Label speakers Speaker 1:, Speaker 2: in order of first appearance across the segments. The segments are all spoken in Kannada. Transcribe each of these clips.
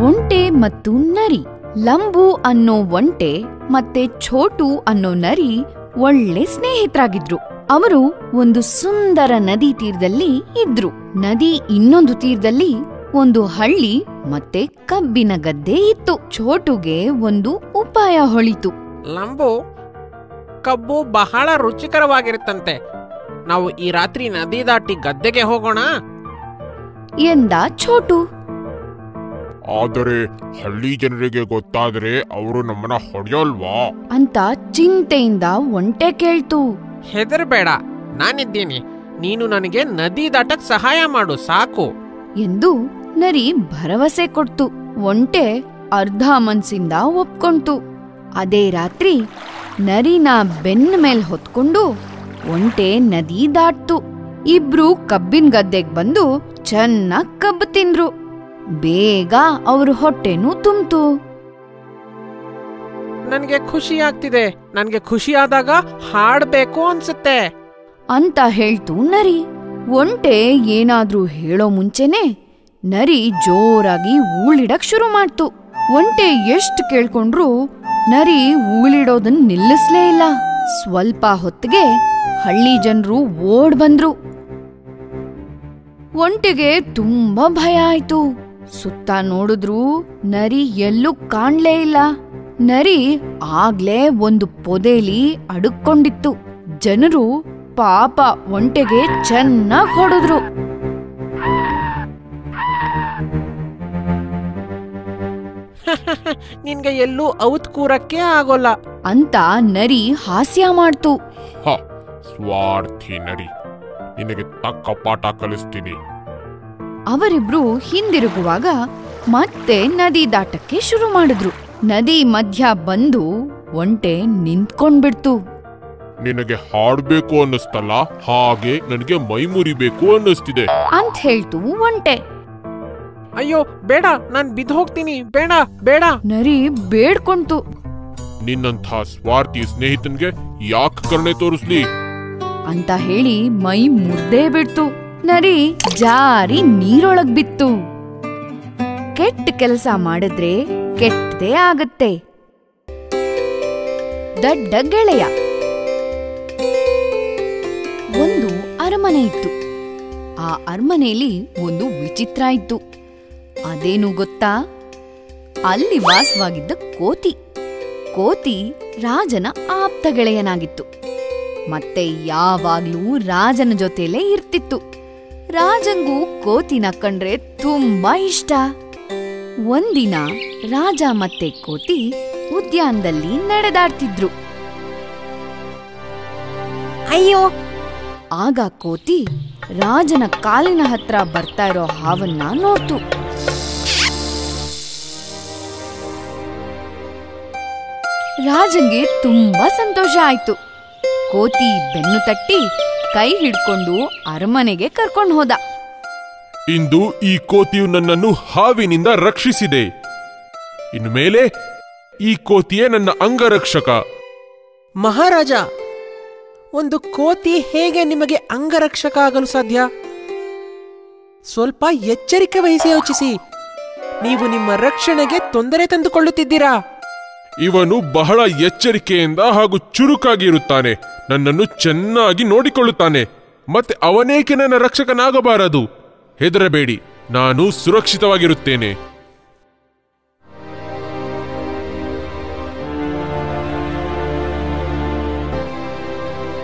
Speaker 1: ಒಂಟೆ ಮತ್ತು ನರಿ. ಲಂಬು ಅನ್ನೋ ಒಂಟೆ ಮತ್ತೆ ಛೋಟು ಅನ್ನೋ ನರಿ ಒಳ್ಳೆ ಸ್ನೇಹಿತರಾಗಿದ್ರು. ಅವರು ಒಂದು ಸುಂದರ ನದಿ ತೀರದಲ್ಲಿ ಇದ್ರು. ನದಿ ಇನ್ನೊಂದು ತೀರದಲ್ಲಿ ಒಂದು ಹಳ್ಳಿ ಮತ್ತೆ ಕಬ್ಬಿನ ಗದ್ದೆ ಇತ್ತು. ಛೋಟುಗೆ ಒಂದು ಉಪಾಯ ಹೊಳಿತು.
Speaker 2: ಲಂಬು ಕಬ್ಬು ಬಹಳ ರುಚಿಕರವಾಗಿರುತ್ತಂತೆ. ನಾವು ಈ ರಾತ್ರಿ ನದಿ ದಾಟಿ ಗದ್ದೆಗೆ ಹೋಗೋಣ?
Speaker 1: ಎಂದ ಛೋಟು.
Speaker 3: ಆದರೆ ಹಳ್ಳಿ ಜನರಿಗೆ ಗೊತ್ತಾದ್ರೆ ಅವರು ನಮ್ಮನ್ನ ಹೊಡೆಯೋಲ್ವಾ?
Speaker 1: ಅಂತ ಚಿಂತೆಯಿಂದ ಒಂಟೆ ಕೇಳ್ತು.
Speaker 2: ಹೆದರ್ಬೇಡ ನಾನಿದ್ದೀನಿ. ನೀನು ನನಗೆ ನದಿ ದಾಟಕ್ ಸಹಾಯ ಮಾಡು ಸಾಕು.
Speaker 1: ಎಂದು ನರಿ ಭರವಸೆ ಕೊಡ್ತು. ಒಂಟೆ ಅರ್ಧ ಮನ್ಸಿಂದ ಒಪ್ಕೊಂತು. ಅದೇ ರಾತ್ರಿ ನರಿನ ಬೆನ್ನ ಮೇಲ್ ಹೊತ್ಕೊಂಡು ಒಂಟೆ ನದಿ ದಾಟ್ತು. ಇಬ್ರು ಕಬ್ಬಿನ ಗದ್ದೆಗ್ ಬಂದು ಚೆನ್ನಾಗ್ ಕಬ್ಬು ತಿಂದ್ರು. ಬೇಗ ಅವ್ರ ಹೊಟ್ಟೆನೂ ತುಂಬ್ತು.
Speaker 2: ನನಗೆ ಖುಷಿ ಆಗ್ತಿದೆ. ನನಗೆ ಖುಷಿ ಆದಾಗ ಹಾಡ್ಬೇಕು ಅನ್ಸುತ್ತೆ.
Speaker 1: ಅಂತ ಹೇಳ್ತು ನರಿ. ಒಂಟೆ ಏನಾದ್ರೂ ಹೇಳೋ ಮುಂಚೆನೆ ನರಿ ಜೋರಾಗಿ ಊಳಿಡಕ್ ಶುರು ಮಾಡ್ತು. ಒಂಟೆ ಎಷ್ಟ್ ಕೇಳ್ಕೊಂಡ್ರು ನರಿ ಊಳಿಡೋದನ್ ನಿಲ್ಲಿಸ್ಲೇ ಇಲ್ಲ. ಸ್ವಲ್ಪ ಹೊತ್ತಿಗೆ ಹಳ್ಳಿ ಜನರು ಓಡ್ ಬಂದ್ರು. ಒಂಟೆಗೆ ತುಂಬಾ ಭಯ ಆಯ್ತು. ಸುತ್ತ ನೋಡಿದ್ರು ನರಿ ಎಲ್ಲೂ ಕಾಣ್ಲೇ ಇಲ್ಲ. ನರಿ ಆಗ್ಲೇ ಒಂದು ಪೊದೆಲಿ ಅಡುಕೊಂಡಿತ್ತು. ಜನರು ಪಾಪ ಒಂಟೆಗೆ ಚೆನ್ನಾಗ್ ಹೊಡೆದ್ರು.
Speaker 2: ನಿನ್ಗೆ ಎಲ್ಲೂ ಔತ್ ಕೂರಕ್ಕೆ ಆಗೋಲ್ಲ.
Speaker 1: ಅಂತ ನರಿ ಹಾಸ್ಯ ಮಾಡ್ತು.
Speaker 3: ಹ ಸ್ವಾರ್ಥಿ ನರಿ. ನಿನಗೆ ತಕ್ಕ ಪಾಠ ಕಲಿಸ್ತೀನಿ.
Speaker 1: ಅವರಿಬ್ರು ಹಿಂದಿರುಗುವಾಗ ಮತ್ತೆ ನದಿ ದಾಟಕ್ಕೆ ಶುರು ಮಾಡಿದ್ರು. ನದಿ ಮಧ್ಯ ಬಂದು ಒಂಟೆ ನಿಂತ್ಕೊಂಡ್ಬಿಡ್ತು.
Speaker 3: ನಿನಗೆ ಹಾಡ್ಬೇಕು ಅನ್ನಿಸ್ತಲ್ಲ? ಹಾಗೆ ನನಗೆ ಮೈ ಮುರಿಬೇಕು ಅನ್ನಿಸ್ತಿದೆ.
Speaker 1: ಅಂತ ಹೇಳ್ತು ಒಂಟೆ.
Speaker 2: ಅಯ್ಯೋ ಬೇಡ ನಾನ್ ಬಿದ್ದು ಹೋಗ್ತೀನಿ. ಬೇಡ ಬೇಡ.
Speaker 1: ನರಿ ಬೇಡ್ಕೊಂತು
Speaker 3: ನಿನ್ನಂಥ ಸ್ವಾರ್ಥಿ ಸ್ನೇಹಿತನ್ಗೆ ಯಾಕೆ ಕರುಣೆ ತೋರಿಸ್ಲಿ?
Speaker 1: ಅಂತ ಹೇಳಿ ಮೈ ಮುರ್ದೇ ಬಿಡ್ತು. ನರಿ ಜಾರಿ ನೀರೊಳಗ್ ಬಿತ್ತು. ಕೆಟ್ಟ ಕೆಲಸ ಮಾಡಿದ್ರೆ ಕೆಟ್ಟದೇ ಆಗತ್ತೆ. ದಡ್ಡ ಗೆಳೆಯ. ಒಂದು ಅರಮನೆ ಇತ್ತು. ಆ ಅರಮನೆಯಲ್ಲಿ ಒಂದು ವಿಚಿತ್ರ ಇತ್ತು. ಅದೇನು ಗೊತ್ತಾ? ಅಲ್ಲಿ ವಾಸವಾಗಿದ್ದ ಕೋತಿ. ಕೋತಿ ರಾಜನ ಆಪ್ತ ಗೆಳೆಯನಾಗಿತ್ತು. ಮತ್ತೆ ಯಾವಾಗ್ಲೂ ರಾಜನ ಜೊತೆಲೇ ಇರ್ತಿತ್ತು. ರಾಜಂಗೂ ಕೋತಿನ ಕಂಡ್ರೆ ತುಂಬಾ ಇಷ್ಟ. ಒಂದಿನ ರಾಜ ಮತ್ತೆ ಕೋತಿ ಉದ್ಯಾನದಲ್ಲಿ ನಡೆದಾಡ್ತಿದ್ರು.
Speaker 2: ಅಯ್ಯೋ!
Speaker 1: ಆಗ ಕೋತಿ ರಾಜನ ಕಾಲಿನ ಹತ್ರ ಬರ್ತಾ ಇರೋ ಹಾವನ್ನ ನೋಡ್ತು. ರಾಜಂಗೆ ತುಂಬಾ ಸಂತೋಷ ಆಯ್ತು. ಕೋತಿ ಬೆನ್ನು ತಟ್ಟಿ ಕೈ ಹಿಡ್ಕೊಂಡು ಅರಮನೆಗೆ ಕರ್ಕೊಂಡು ಹೋದ.
Speaker 3: ಇಂದು ಈ ಕೋತಿಯು ನನ್ನನ್ನು ಹಾವಿನಿಂದ ರಕ್ಷಿಸಿದೆ. ಇನ್ನು ಮೇಲೆ ಈ ಕೋತಿಯೇ ನನ್ನ ಅಂಗರಕ್ಷಕ.
Speaker 2: ಮಹಾರಾಜ ಒಂದು ಕೋತಿ ಹೇಗೆ ನಿಮಗೆ ಅಂಗರಕ್ಷಕ ಆಗಲು ಸಾಧ್ಯ? ಸ್ವಲ್ಪ ಎಚ್ಚರಿಕೆ ವಹಿಸಿ ಯೋಚಿಸಿ. ನೀವು ನಿಮ್ಮ ರಕ್ಷಣೆಗೆ ತೊಂದರೆ ತಂದುಕೊಳ್ಳುತ್ತಿದ್ದೀರಾ?
Speaker 3: ಇವನು ಬಹಳ ಎಚ್ಚರಿಕೆಯಿಂದ ಹಾಗೂ ಚುರುಕಾಗಿ ಇರುತ್ತಾನೆ ನನ್ನನ್ನು ಚೆನ್ನಾಗಿ ನೋಡಿಕೊಳ್ಳುತ್ತಾನೆ ಮತ್ತೆ ಅವನೇಕೆ ನನ್ನ ರಕ್ಷಕನಾಗಬಾರದು? ಹೆದರಬೇಡಿ ನಾನು ಸುರಕ್ಷಿತವಾಗಿರುತ್ತೇನೆ.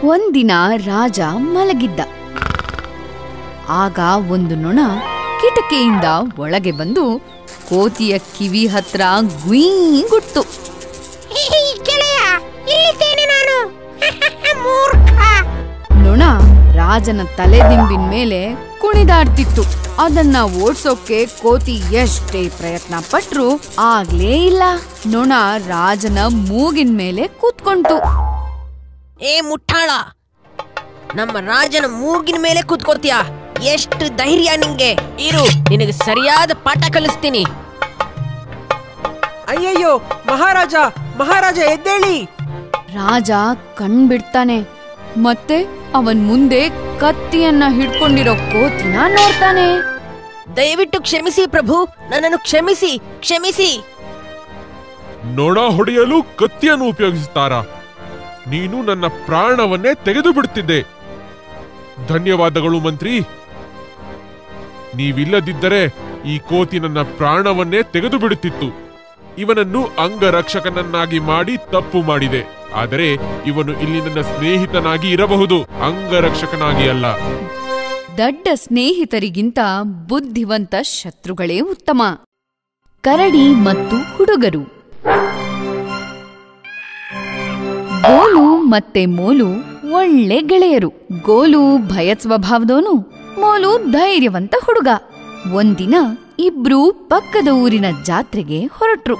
Speaker 1: ಒಂದಿನ ರಾಜ ಮಲಗಿದ್ದ. ಆಗ ಒಂದು ನೊಣ ಕಿಟಕಿಯಿಂದ ಒಳಗೆ ಬಂದು ಕೋತಿಯ ಕಿವಿ ಹತ್ರ ಗುಯ್ ಗುಟ್ಟು ನೊಣ ರಾಜನ ತಲೆ ದಿಂಬಿನ ಮೇಲೆ ಕುಣಿದಾಡ್ತಿತ್ತು. ಅದನ್ನ ಓಡ್ಸೋಕೆ ಕೋತಿ ಎಷ್ಟೇ ಪ್ರಯತ್ನ ಪಟ್ರು ಆಗ್ಲೇ ಇಲ್ಲ. ನೊಣ ರಾಜನ ಮೂಗಿನ ಮೇಲೆ ಕೂತ್ಕೊಂತು.
Speaker 4: ಏ ಮುಟ್ಟಾಳ ನಮ್ಮ ರಾಜನ ಮೂಗಿನ ಮೇಲೆ ಕೂತ್ಕೋತೀಯ ಎಷ್ಟು ಧೈರ್ಯ ನಿಂಗೆ. ಇರು ನಿನಗೆ ಸರಿಯಾದ ಪಾಠ ಕಲಿಸ್ತೀನಿ.
Speaker 2: ಅಯ್ಯಯ್ಯೋ ಮಹಾರಾಜ ಮಹಾರಾಜ ಎದ್ದೇಳಿ.
Speaker 1: ರಾಜ ಕಣ್ಬಿಡ್ತಾನೆ. ಮತ್ತೆ ಅವನ್ ಮುಂದೆ ಕತ್ತಿಯನ್ನ ಹಿಡ್ಕೊಂಡಿರೋ ಕೋತಿನ ನೋಡ್ತಾನೆ.
Speaker 2: ದಯವಿಟ್ಟು ಕ್ಷಮಿಸಿ ಪ್ರಭು ನನ್ನನ್ನು ಕ್ಷಮಿಸಿ ಕ್ಷಮಿಸಿ.
Speaker 3: ನೊಣ ಹೊಡೆಯಲು ಕತ್ತಿಯನ್ನು ಉಪಯೋಗಿಸುತ್ತಾರಾ ನೀನು ನನ್ನ ಪ್ರಾಣವನ್ನೇ ತೆಗೆದು ಬಿಡುತ್ತಿದ್ದೆ ಧನ್ಯವಾದಗಳು ಮಂತ್ರಿ. ನೀವಿಲ್ಲದಿದ್ದರೆ ಈ ಕೋತಿ ನನ್ನ ಪ್ರಾಣವನ್ನೇ ತೆಗೆದು ಬಿಡುತ್ತಿತ್ತು ಇವನನ್ನು ಅಂಗರಕ್ಷಕನನ್ನಾಗಿ ಮಾಡಿ ತಪ್ಪು ಮಾಡಿದೆ. ಆದರೆ ಇವನು ಇಲ್ಲಿ ನನ್ನ ಸ್ನೇಹಿತನಾಗಿ ಇರಬಹುದು ಅಂಗರಕ್ಷಕನಾಗಿ ಅಲ್ಲ.
Speaker 1: ದಡ್ಡ ಸ್ನೇಹಿತರಿಗಿಂತ ಬುದ್ಧಿವಂತ ಶತ್ರುಗಳೇ ಉತ್ತಮ. ಕರಡಿ ಮತ್ತು ಹುಡುಗರು. ಗೋಲು ಮತ್ತೆ ಮೋಲು ಒಳ್ಳೆ ಗೆಳೆಯರು. ಗೋಲು ಭಯ ಸ್ವಭಾವದವನು ಮೋಲು ಧೈರ್ಯವಂತ ಹುಡುಗ. ಒಂದಿನ ಇಬ್ರು ಪಕ್ಕದ ಊರಿನ ಜಾತ್ರೆಗೆ ಹೊರಟ್ರು.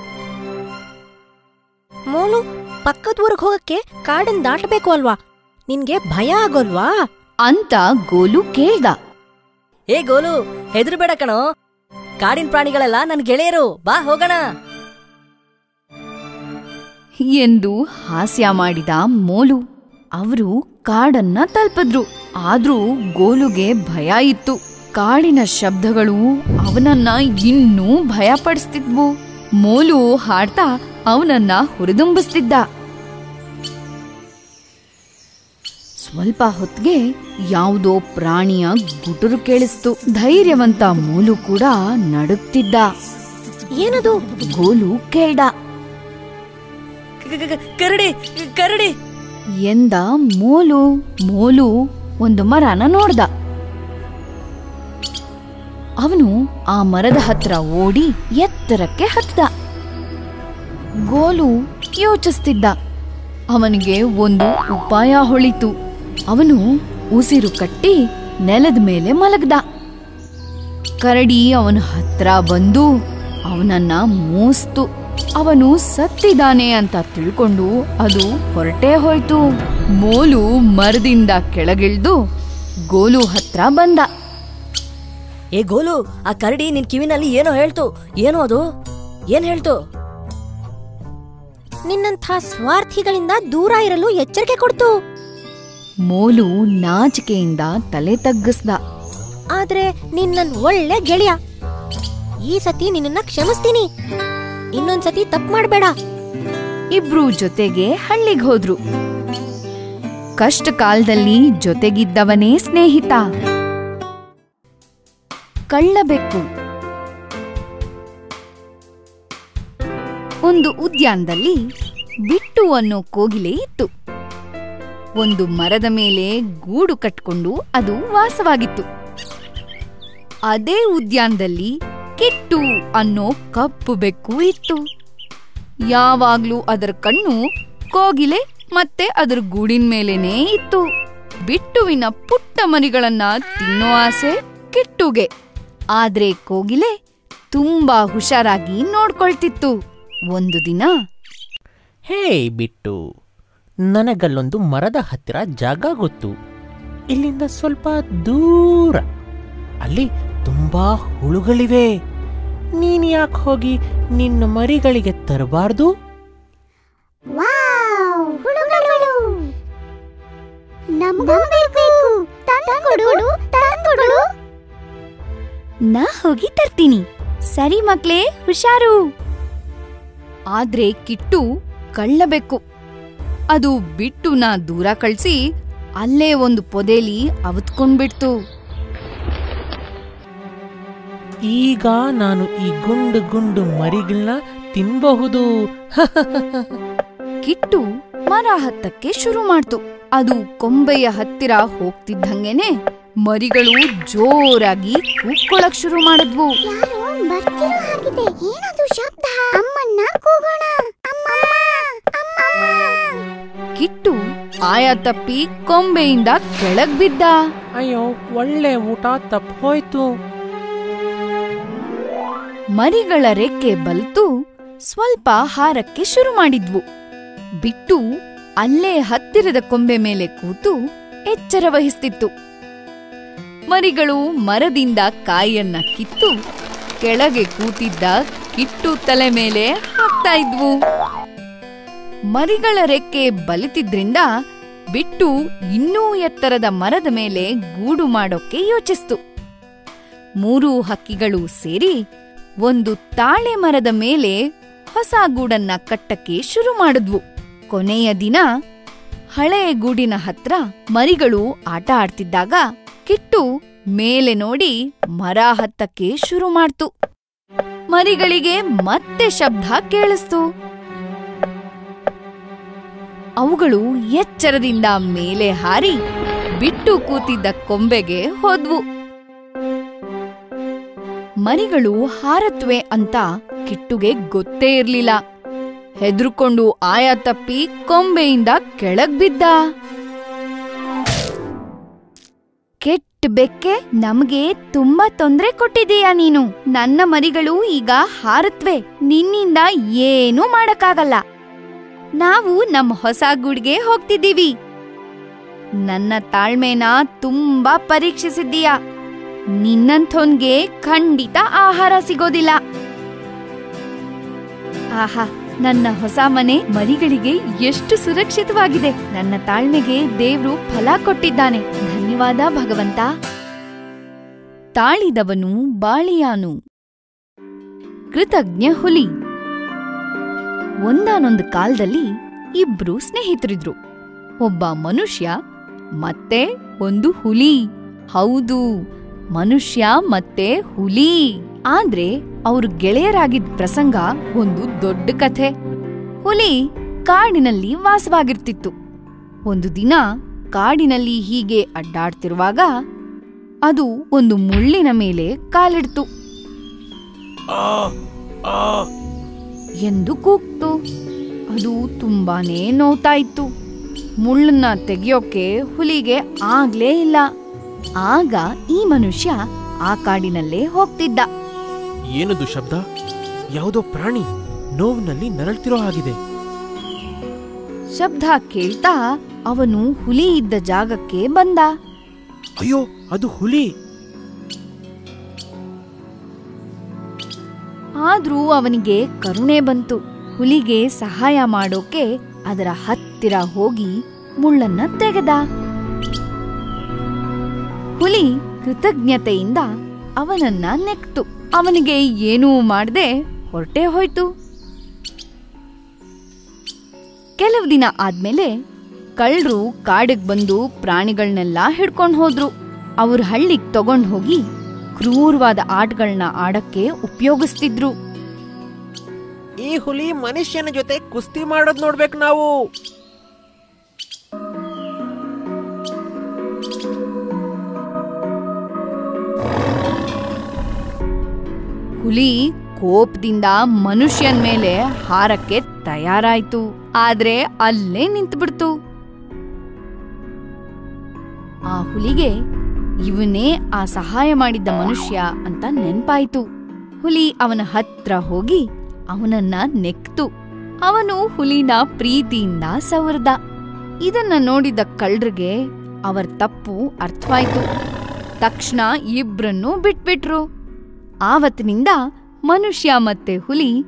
Speaker 5: ಮೋಲು ಪಕ್ಕದ ಊರಿಗೆ ಹೋಗಕ್ಕೆ ಕಾಡನ್ ದಾಟಬೇಕು ಅಲ್ವಾ? ನಿನ್ಗೆ ಭಯ ಆಗೋಲ್ವಾ?
Speaker 1: ಅಂತ ಗೋಲು ಕೇಳ್ದ.
Speaker 5: ಏ ಗೋಲು ಹೆದರ್ಬೇಡ ಕಣೋ. ಕಾಡಿನ ಪ್ರಾಣಿಗಳೆಲ್ಲ ನನ್ ಗೆಳೆಯರು. ಬಾ ಹೋಗೋಣ.
Speaker 1: ಎಂದು ಹಾಸ್ಯ ಮಾಡಿದ ಮೋಲು ಅವರು ಕಾಡನ್ನ ತಲುಪಿದ್ರು. ಆದ್ರೂ ಗೋಲುಗೆ ಭಯ ಇತ್ತು. ಕಾಡಿನ ಶಬ್ದಗಳು ಅವನನ್ನ ಇನ್ನೂ ಭಯಪಡಿಸ್ತಿದ್ವು. ಮೋಲು ಹಾಡ್ತಾ ಅವನನ್ನ ಹುರಿದುಂಬಿಸ್ತಿದ್ದ. ಸ್ವಲ್ಪ ಹೊತ್ತಿಗೆ ಯಾವುದೋ ಪ್ರಾಣಿಯ ಗುಟುರು ಕೇಳಿಸ್ತು. ಧೈರ್ಯವಂತ ಮೋಲು ಕೂಡ ನಡುತ್ತಿದ್ದ
Speaker 5: ಏನದು?
Speaker 1: ಗೋಲು ಕೇಳ್ದ.
Speaker 5: ಕರಡಿ ಕರಡಿ.
Speaker 1: ಎಂದ ಮೋಲು ಮೋಲು ಒಂದು ಮರನ ನೋಡ್ದ. ಅವನು ಆ ಮರದ ಹತ್ರ ಓಡಿ ಎತ್ತರಕ್ಕೆ ಹತ್ತಿದ ಗೋಲು ಯೋಚಿಸ್ತಿದ್ದ. ಅವನಿಗೆ ಒಂದು ಉಪಾಯ ಹೊಳಿತು. ಅವನು ಉಸಿರು ಕಟ್ಟಿ ನೆಲದ ಮೇಲೆ ಮಲಗ್ದ. ಕರಡಿ ಅವನ ಹತ್ರ ಬಂದು ಅವನನ್ನ ಮೂಸ್ತು. ಅವನು ಸತ್ತಿದ್ದಾನೆ ಅಂತ ತಿಳ್ಕೊಂಡು ಅದು ಹೊರಟೇ ಹೋಯ್ತು. ಮೋಲು ಮರದಿಂದ ಕೆಳಗಿಳ್ದು ಗೋಲು ಹತ್ರ ಬಂದ.
Speaker 5: ಏ ಗೋಲು ಆ ಕರಡಿ ನಿನ್ ಕಿವಿನಲ್ಲಿ ಏನೋ ಹೇಳ್ತು. ಏನೋ ಅದು? ಏನ್ ಹೇಳ್ತು? ನಿನ್ನಂಥ ಸ್ವಾರ್ಥಿಗಳಿಂದ ದೂರ ಇರಲು ಎಚ್ಚರಿಕೆ ಕೊಡ್ತು.
Speaker 1: ಮೋಲು ನಾಚಿಕೆಯಿಂದ ತಲೆ ತಗ್ಗಿಸ್ದ.
Speaker 5: ಆದ್ರೆ ನಿನ್ನನ್ ಒಳ್ಳೆ ಗೆಳೆಯ. ಈ ಸತಿ ನಿನ್ನನ್ನ ಕ್ಷಮಿಸ್ತೀನಿ. ಇನ್ನೊಂದ್ಸತಿ ತಪ್ಪು ಮಾಡಬೇಡ.
Speaker 1: ಇಬ್ರು ಜೊತೆಗೆ ಹಳ್ಳಿಗೆ ಹೋದ್ರು. ಕಷ್ಟ ಕಾಲದಲ್ಲಿ ಜೊತೆಗಿದ್ದವನೇ ಸ್ನೇಹಿತ. ಕಳ್ಳಬೆಕ್ಕು. ಒಂದು ಉದ್ಯಾನದಲ್ಲಿ ಬಿಟ್ಟು ಅನ್ನೋ ಕೋಗಿಲೆ ಇತ್ತು. ಒಂದು ಮರದ ಮೇಲೆ ಗೂಡು ಕಟ್ಕೊಂಡು ಅದು ವಾಸವಾಗಿತ್ತು. ಅದೇ ಉದ್ಯಾನದಲ್ಲಿ ಕಿಟ್ಟು ಅನ್ನೋ ಕಪ್ಪು ಬೆಕ್ಕು ಇತ್ತು. ಯಾವಾಗ್ಲೂ ಅದರ ಕಣ್ಣು ಕೋಗಿಲೆ ಮತ್ತೆ ಅದರ ಗೂಡಿನ ಮೇಲೇನೇ ಇತ್ತು. ಬಿಟ್ಟುವಿನ ಪುಟ್ಟ ಮರಿಗಳನ್ನ ತಿನ್ನೋ ಆಸೆ ಕಿಟ್ಟುಗೆ. ಆದ್ರೆ ಕೋಗಿಲೆ ತುಂಬಾ ಹುಷಾರಾಗಿ ನೋಡ್ಕೊಳ್ತಿತ್ತು. ಒಂದು ದಿನ
Speaker 6: ಹೇ ಬಿಟ್ಟು ನನಗಲ್ಲೊಂದು ಮರದ ಹತ್ತಿರ ಜಾಗ ಗೊತ್ತು. ಇಲ್ಲಿಂದ ಸ್ವಲ್ಪ ದೂರ. ಅಲ್ಲಿ ತುಂಬಾ ಹುಳುಗಳಿವೆ. ನೀನ್ ಯಾಕೆ ಹೋಗಿ ನಿನ್ನ ಮರಿಗಳಿಗೆ ತರಬಾರ್ದು?
Speaker 7: ಹುಳುಗಳು. ನಮಗೂ ಬೇಕು. ತಂದ್ಕೊಡು ತಂದ್ಕೊಡು.
Speaker 1: ನಾ ಹೋಗಿ ತರ್ತೀನಿ. ಸರಿ ಮಕ್ಳೇ ಹುಷಾರು. ಆದ್ರೆ ಕಿಟ್ಟು ಕಳ್ಳಬೇಕು. ಅದು ಬಿಟ್ಟುನ ದೂರ ಕಳ್ಸಿ ಅಲ್ಲೇ ಒಂದು ಪೊದೆಲಿ ಅವತ್ಕೊಂಡ್ಬಿಡ್ತು.
Speaker 6: ಈಗ ನಾನು ಈ ಗುಂಡು ಗುಂಡು ಮರಿಗಳನ್ನ ತಿನ್ಬಹುದು.
Speaker 1: ಕಿಟ್ಟು ಮರ ಹತ್ತಕ್ಕೆ ಶುರು ಮಾಡ್ತು. ಅದು ಕೊಂಬೆಯ ಹತ್ತಿರ ಹೋಗ್ತಿದ್ದಂಗೆನೆ ಮರಿಗಳು ಜೋರಾಗಿ ಕೂಕ್ಕೊಳಕ್ ಶುರು ಮಾಡಿದ್ವು. ಕಿಟ್ಟು ಆಯ ತಪ್ಪಿ ಕೊಂಬೆಯಿಂದ ಕೆಳಗ್ ಬಿದ್ದ.
Speaker 6: ಅಯ್ಯೋ ಒಳ್ಳೆ ಊಟ ತಪ್ಪು ಹೋಯ್ತು.
Speaker 1: ಮರಿಗಳ ರೆಕ್ಕೆ ಬಲ್ತು ಸ್ವಲ್ಪ ಹಾರಕ್ಕೆ ಶುರು ಮಾಡಿದ್ವು. ಬಿಟ್ಟು ಅಲ್ಲೇ ಹತ್ತಿರದ ಕೊಂಬೆ ಮೇಲೆ ಕೂತು ಎಚ್ಚರ ವಹಿಸ್ತಿತ್ತು. ಮರಿಗಳು ಮರದಿಂದ ಕಾಯನ್ನ ಕಿತ್ತು ಕೆಳಗೆ ಕೂತಿದ್ದ ಕಿಟ್ಟು ತಲೆ ಮೇಲೆ ಹಾಕ್ತಾ ಇದ್ವು. ಮರಿಗಳ ರೆಕ್ಕೆ ಬಲಿತಿದ್ರಿಂದ ಬಿಟ್ಟು ಇನ್ನೂ ಎತ್ತರದ ಮರದ ಮೇಲೆ ಗೂಡು ಮಾಡೋಕೆ ಯೋಚಿಸ್ತು. ಮೂರೂ ಹಕ್ಕಿಗಳು ಸೇರಿ ಒಂದು ತಾಳೆ ಮರದ ಮೇಲೆ ಹೊಸ ಗೂಡನ್ನ ಕಟ್ಟಕ್ಕೆ ಶುರು ಮಾಡಿದ್ವು. ಕೊನೆಯ ದಿನ ಹಳೆಯ ಗೂಡಿನ ಹತ್ರ ಮರಿಗಳು ಆಟ ಆಡ್ತಿದ್ದಾಗ ಕಿಟ್ಟು ಮೇಲೆ ನೋಡಿ ಮರ ಹತ್ತಕ್ಕೆ ಶುರು ಮಾಡ್ತು. ಮರಿಗಳಿಗೆ ಮತ್ತೆ ಶಬ್ದ ಕೇಳಿಸ್ತು. ಅವುಗಳು ಎಚ್ಚರದಿಂದ ಮೇಲೆ ಹಾರಿ ಬಿಟ್ಟು ಕೂತಿದ್ದ ಕೊಂಬೆಗೆ ಹೋದ್ವು. ಮರಿಗಳು ಹಾರತ್ವೆ ಅಂತ ಕಿಟ್ಟುಗೆ ಗೊತ್ತೇ ಇರ್ಲಿಲ್ಲ. ಹೆದ್ರುಕೊಂಡು ಆಯ ತಪ್ಪಿ ಕೊಂಬೆಯಿಂದ ಕೆಳಗ್ ಬಿದ್ದ. ಕೆಟ್ಟ ಬೆಕ್ಕೆ ನಮ್ಗೆ ತುಂಬಾ ತೊಂದ್ರೆ ಕೊಟ್ಟಿದೀಯ ನೀನು? ನನ್ನ ಮರಿಗಳು ಈಗ ಹಾರತ್ವೆ. ನಿನ್ನಿಂದ ಏನೂ ಮಾಡಕ್ಕಾಗಲ್ಲ. ನಾವು ನಮ್ ಹೊಸ ಗೂಡ್ಗೆ ಹೋಗ್ತಿದ್ದೀವಿ. ನನ್ನ ತಾಳ್ಮೆನ ತುಂಬಾ ಪರೀಕ್ಷಿಸಿದ್ದೀಯ. ನಿನ್ನಂಥೋನ್ಗೆ ಖಂಡಿತ ಆಹಾರ ಸಿಗೋದಿಲ್ಲ. ಆಹಾ. ನನ್ನ ಹೊಸ ಮನೆ ಮರಿಗಳಿಗೆ ಎಷ್ಟು ಸುರಕ್ಷಿತವಾಗಿದೆ. ನನ್ನ ತಾಳ್ಮೆಗೆ ದೇವ್ರು ಫಲ ಕೊಟ್ಟಿದ್ದಾನೆ. ಧನ್ಯವಾದ ಭಗವಂತ. ತಾಳಿದವನು ಬಾಳಿಯಾನು. ಕೃತಜ್ಞ ಹುಲಿ. ಒಂದಾನೊಂದು ಕಾಲದಲ್ಲಿ ಇಬ್ರು ಸ್ನೇಹಿತರಿದ್ರು. ಒಬ್ಬ ಮನುಷ್ಯ, ಮತ್ತೆ ಒಂದು ಹುಲಿ. ಹೌದು, ಮನುಷ್ಯ ಮತ್ತೆ ಹುಲಿ. ಆದ್ರೆ ಅವ್ರ ಗೆಳೆಯರಾಗಿದ್ದ ಪ್ರಸಂಗ ಒಂದು ದೊಡ್ಡ ಕಥೆ. ಹುಲಿ ಕಾಡಿನಲ್ಲಿ ವಾಸವಾಗಿರ್ತಿತ್ತು. ಒಂದು ದಿನ ಕಾಡಿನಲ್ಲಿ ಹೀಗೆ ಅಡ್ಡಾಡ್ತಿರುವಾಗ ಅದು ಒಂದು ಮುಳ್ಳಿನ ಮೇಲೆ ಕಾಲಿಡ್ತು. ಎಂದು ಕೂಗ್ತು. ಅದು ತುಂಬಾನೇ ನೋವ್ತಾ ಇತ್ತು ಮುಳ್ಳನ್ನ ತೆಗೆಯೋಕೆ ಹುಲಿಗೆ ಆಗ್ಲೇ ಇಲ್ಲ. ಆಗ ಈ ಮನುಷ್ಯ ಆ ಕಾಡಿನಲ್ಲೇ ಹೋಗ್ತಿದ್ದ.
Speaker 6: ಏನದು ಶಬ್ದ? ಯಾವುದೋ ಪ್ರಾಣಿ ನೋವಿನಲ್ಲಿ ನರಳ್ತಿರೋ ಹಾಗಿದೆ.
Speaker 1: ಶಬ್ದ ಕೇಳ್ತಾ ಅವನು ಹುಲಿ ಇದ್ದ ಜಾಗಕ್ಕೆ ಬಂದ.
Speaker 6: ಅಯ್ಯೋ ಅದು ಹುಲಿ.
Speaker 1: ಆದ್ರೂ ಅವನಿಗೆ ಕರುಣೆ ಬಂತು. ಹುಲಿಗೆ ಸಹಾಯ ಮಾಡೋಕೆ ಅದರ ಹತ್ತಿರ ಹೋಗಿ ಮುಳ್ಳನ್ನ ತೆಗೆದ. ಹುಲಿ ಕೃತಜ್ಞತೆಯಿಂದ ಅವನನ್ನ ನೆಕ್ತು. ಅವನಿಗೆ ಏನೂ ಮಾಡದೆ ಹೊರಟೇ ಹೋಯ್ತು. ಕೆಲವು ದಿನ ಆದ್ಮೇಲೆ ಕಳ್ಳರು ಕಾಡಿಗೆ ಬಂದು ಪ್ರಾಣಿಗಳನ್ನೆಲ್ಲ ಹಿಡ್ಕೊಂಡು ಹೋದ್ರು. ಅವ್ರ ಹಳ್ಳಿಗೆ ತಗೊಂಡು ಹೋಗಿ ಕ್ರೂರವಾದ ಆಟಗಳನ್ನ ಆಡಕ್ಕೆ ಉಪಯೋಗಿಸ್ತಿದ್ರು.
Speaker 8: ಈ ಹುಲಿ ಮನುಷ್ಯನ ಜೊತೆ ಕುಸ್ತಿ ಮಾಡೋದ್ ನೋಡ್ಬೇಕು ನಾವು.
Speaker 1: ಹುಲಿ ಕೋಪದಿಂದ ಮನುಷ್ಯನ್ ಮೇಲೆ ಹಾರಕ್ಕೆ ತಯಾರಾಯ್ತು. ಆದ್ರೆ ಅಲ್ಲೇ ನಿಂತ್ಬಿಡ್ತು. ಆ ಹುಲಿಗೆ ಇವನೇ ಆ ಸಹಾಯ ಮಾಡಿದ್ದ ಮನುಷ್ಯ ಅಂತ ನೆನ್ಪಾಯ್ತು. ಹುಲಿ ಅವನ ಹತ್ರ ಹೋಗಿ ಅವನನ್ನ ನೆಕ್ತು. ಅವನು ಹುಲಿನ ಪ್ರೀತಿಯಿಂದ ಸವರ್ದ. ಇದನ್ನ ನೋಡಿದ ಕಳ್ರಿಗೆ ಅವರ ತಪ್ಪು ಅರ್ಥವಾಯ್ತು. ತಕ್ಷಣ ಇಬ್ರನ್ನೂ ಬಿಟ್ಬಿಟ್ರು. ಆವತ್ತಿನಿಂದ ಮನುಷ್ಯ ಮತ್ತೆ ಹುಲಿ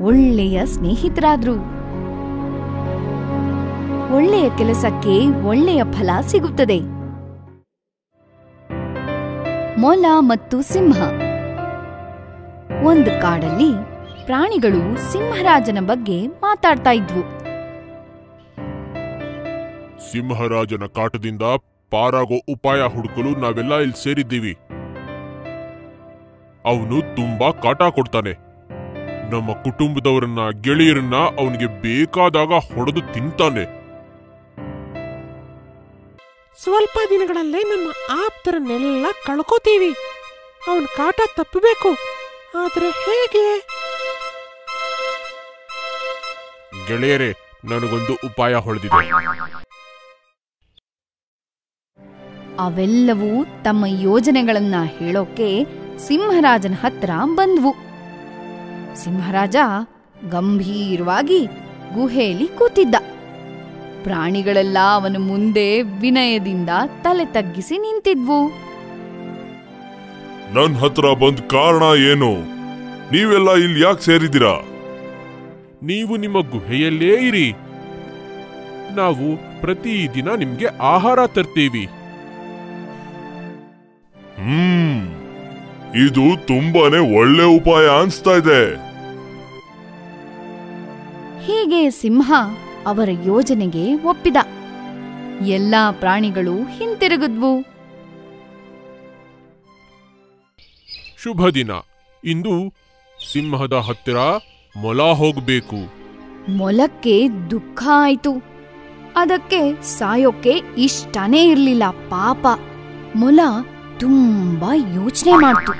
Speaker 1: ಒಳ್ಳೆಯ ಸ್ನೇಹಿತರಾದ್ರು. ಒಳ್ಳೆಯ ಕೆಲಸಕ್ಕೆ ಒಳ್ಳೆಯ ಫಲ ಸಿಗುತ್ತದೆ. ಮೊಲ ಮತ್ತು ಸಿಂಹ. ಒಂದು ಕಾಡಲ್ಲಿ ಪ್ರಾಣಿಗಳು ಸಿಂಹರಾಜನ ಬಗ್ಗೆ ಮಾತಾಡ್ತಾ ಇದ್ವು.
Speaker 3: ಸಿಂಹರಾಜನ ಕಾಟದಿಂದ ಪಾರಾಗೋ ಉಪಾಯ ಹುಡುಕಲು ನಾವೆಲ್ಲ ಇಲ್ಲಿ ಸೇರಿದ್ದೀವಿ. ಅವನು ತುಂಬಾ ಕಾಟ ಕೊಡ್ತಾನೆ. ನಮ್ಮ ಕುಟುಂಬದವರನ್ನ ಗೆಳೆಯರನ್ನ ಅವನಿಗೆ ಬೇಕಾದಾಗ ಹೊಡೆದು ತಿಂತಾನೆ.
Speaker 8: ಸ್ವಲ್ಪ ದಿನಗಳಲ್ಲೇ ನಮ್ಮ ಆಪ್ತರನ್ನೆಲ್ಲ ಕಳ್ಕೋತೀವಿ. ಅವನು ಕಾಟ ತಪ್ಪಬೇಕು. ಆದ್ರೆ ಹೇಗೆ?
Speaker 3: ಗೆಳೆಯರೇ ನನಗೊಂದು ಉಪಾಯ ಹೊಳೆದಿದೆ.
Speaker 1: ಅವೆಲ್ಲವೂ ತಮ್ಮ ಯೋಜನೆಗಳನ್ನ ಹೇಳೋಕೆ ಸಿಂಹರಾಜನ ಹತ್ರ ಬಂದ್ವು. ಸಿಂಹರಾಜ ಗಂಭೀರವಾಗಿ ಗುಹೆಯಲ್ಲಿ ಕೂತಿದ್ದ. ಪ್ರಾಣಿಗಳೆಲ್ಲ ಅವನ ಮುಂದೆ ವಿನಯದಿಂದ ತಲೆ ತಗ್ಗಿಸಿ ನಿಂತಿದ್ವು.
Speaker 3: ನನ್ ಹತ್ರ ಬಂದ ಕಾರಣ ಏನು? ನೀವೆಲ್ಲ ಇಲ್ಲಿ ಯಾಕೆ ಸೇರಿದಿರಾ ನೀವು ನಿಮ್ಮ ಗುಹೆಯಲ್ಲೇ ಇರಿ. ನಾವು ಪ್ರತಿದಿನ ನಿಮ್ಗೆ ಆಹಾರ ತರ್ತೀವಿ. ಹ್ಮ್.
Speaker 9: ಇದು ತುಂಬಾನೇ ಒಳ್ಳೆ ಉಪಾಯ ಅನ್ಸ್ತಾ ಇದೆ.
Speaker 1: ಹೀಗೆ ಸಿಂಹ ಅವರ ಯೋಜನೆಗೆ ಒಪ್ಪಿದ. ಎಲ್ಲಾ ಪ್ರಾಣಿಗಳು ಹಿಂತಿರುಗಿದ್ವು.
Speaker 3: ಶುಭ ದಿನ. ಇಂದು ಸಿಂಹದ ಹತ್ತಿರ ಮೊಲ ಹೋಗ್ಬೇಕು.
Speaker 1: ಮೊಲಕ್ಕೆ ದುಃಖ ಆಯ್ತು. ಅದಕ್ಕೆ ಸಾಯೋಕೆ ಇಷ್ಟನೇ ಇರ್ಲಿಲ್ಲ ಪಾಪ. ಮೊಲ ತುಂಬಾ ಯೋಚನೆ ಮಾಡ್ತು.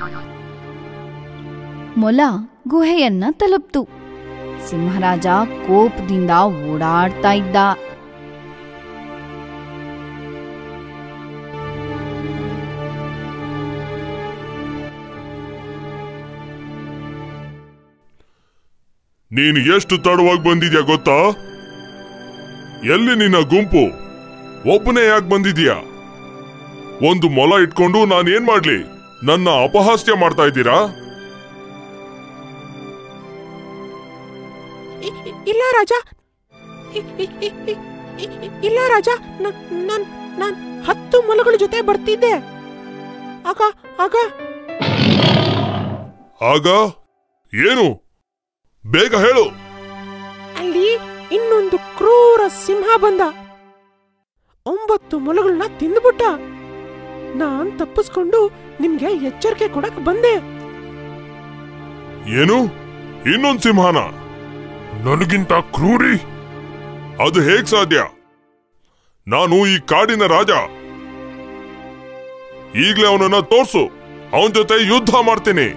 Speaker 1: ಮೊಲ ಗುಹೆಯನ್ನ ತಲುಪ್ತು. ಸಿಂಹರಾಜ ಕೋಪದಿಂದ ಓಡಾಡ್ತಾ ಇದ್ದ.
Speaker 9: ನೀನು ಎಷ್ಟು ತಡವಾಗಿ ಬಂದಿದ್ಯಾ ಗೊತ್ತಾ? ಎಲ್ಲಿ ನಿನ್ನ ಗುಂಪು? ಒಬ್ಬನೇ ಯಾಕೆ ಬಂದಿದ್ಯಾ? ಒಂದು ಮೊಲ ಇಟ್ಕೊಂಡು ನಾನು ಏನ್ ಮಾಡ್ಲಿ? ನನ್ನ ಅಪಹಾಸ್ಯ ಮಾಡ್ತಾ ಇದ್ದೀರಾ?
Speaker 8: ಇಲ್ಲ ರಾಜ. ಇಲ್ಲ ರಾಜ. ನಾನ್ ಹತ್ತು ಮೊಲಗಳ ಜೊತೆ ಬರ್ತಿದ್ದೆ. ಆಗ ಆಗ.
Speaker 9: ಆಗ? ಏನು? ಬೇಗ ಹೇಳು.
Speaker 8: ಅಲ್ಲಿ ಇನ್ನೊಂದು ಕ್ರೂರ ಸಿಂಹ ಬಂದ. ಒಂಬತ್ತು ಮೊಲಗಳನ್ನ ತಿಂದ್ಬಿಟ್ಟ. ನಾನ್ ತಪ್ಪಿಸ್ಕೊಂಡು ನಿಮ್ಗೆ ಎಚ್ಚರಿಕೆ ಕೊಡಕ್ ಬಂದೆ.
Speaker 9: ಏನು? ಇನ್ನೊಂದ್ ಸಿಂಹನ? ನನಗಿಂತ ಕ್ರೂರಿ? ಅದು ಹೇಗ್ ಸಾಧ್ಯ? ನಾನು ಈ ಕಾಡಿನ ರಾಜ. ಈಗ್ಲೇ ಅವನನ್ನ ತೋರ್ಸು. ಅವನ ಜೊತೆ ಯುದ್ಧ ಮಾಡ್ತೀನಿ.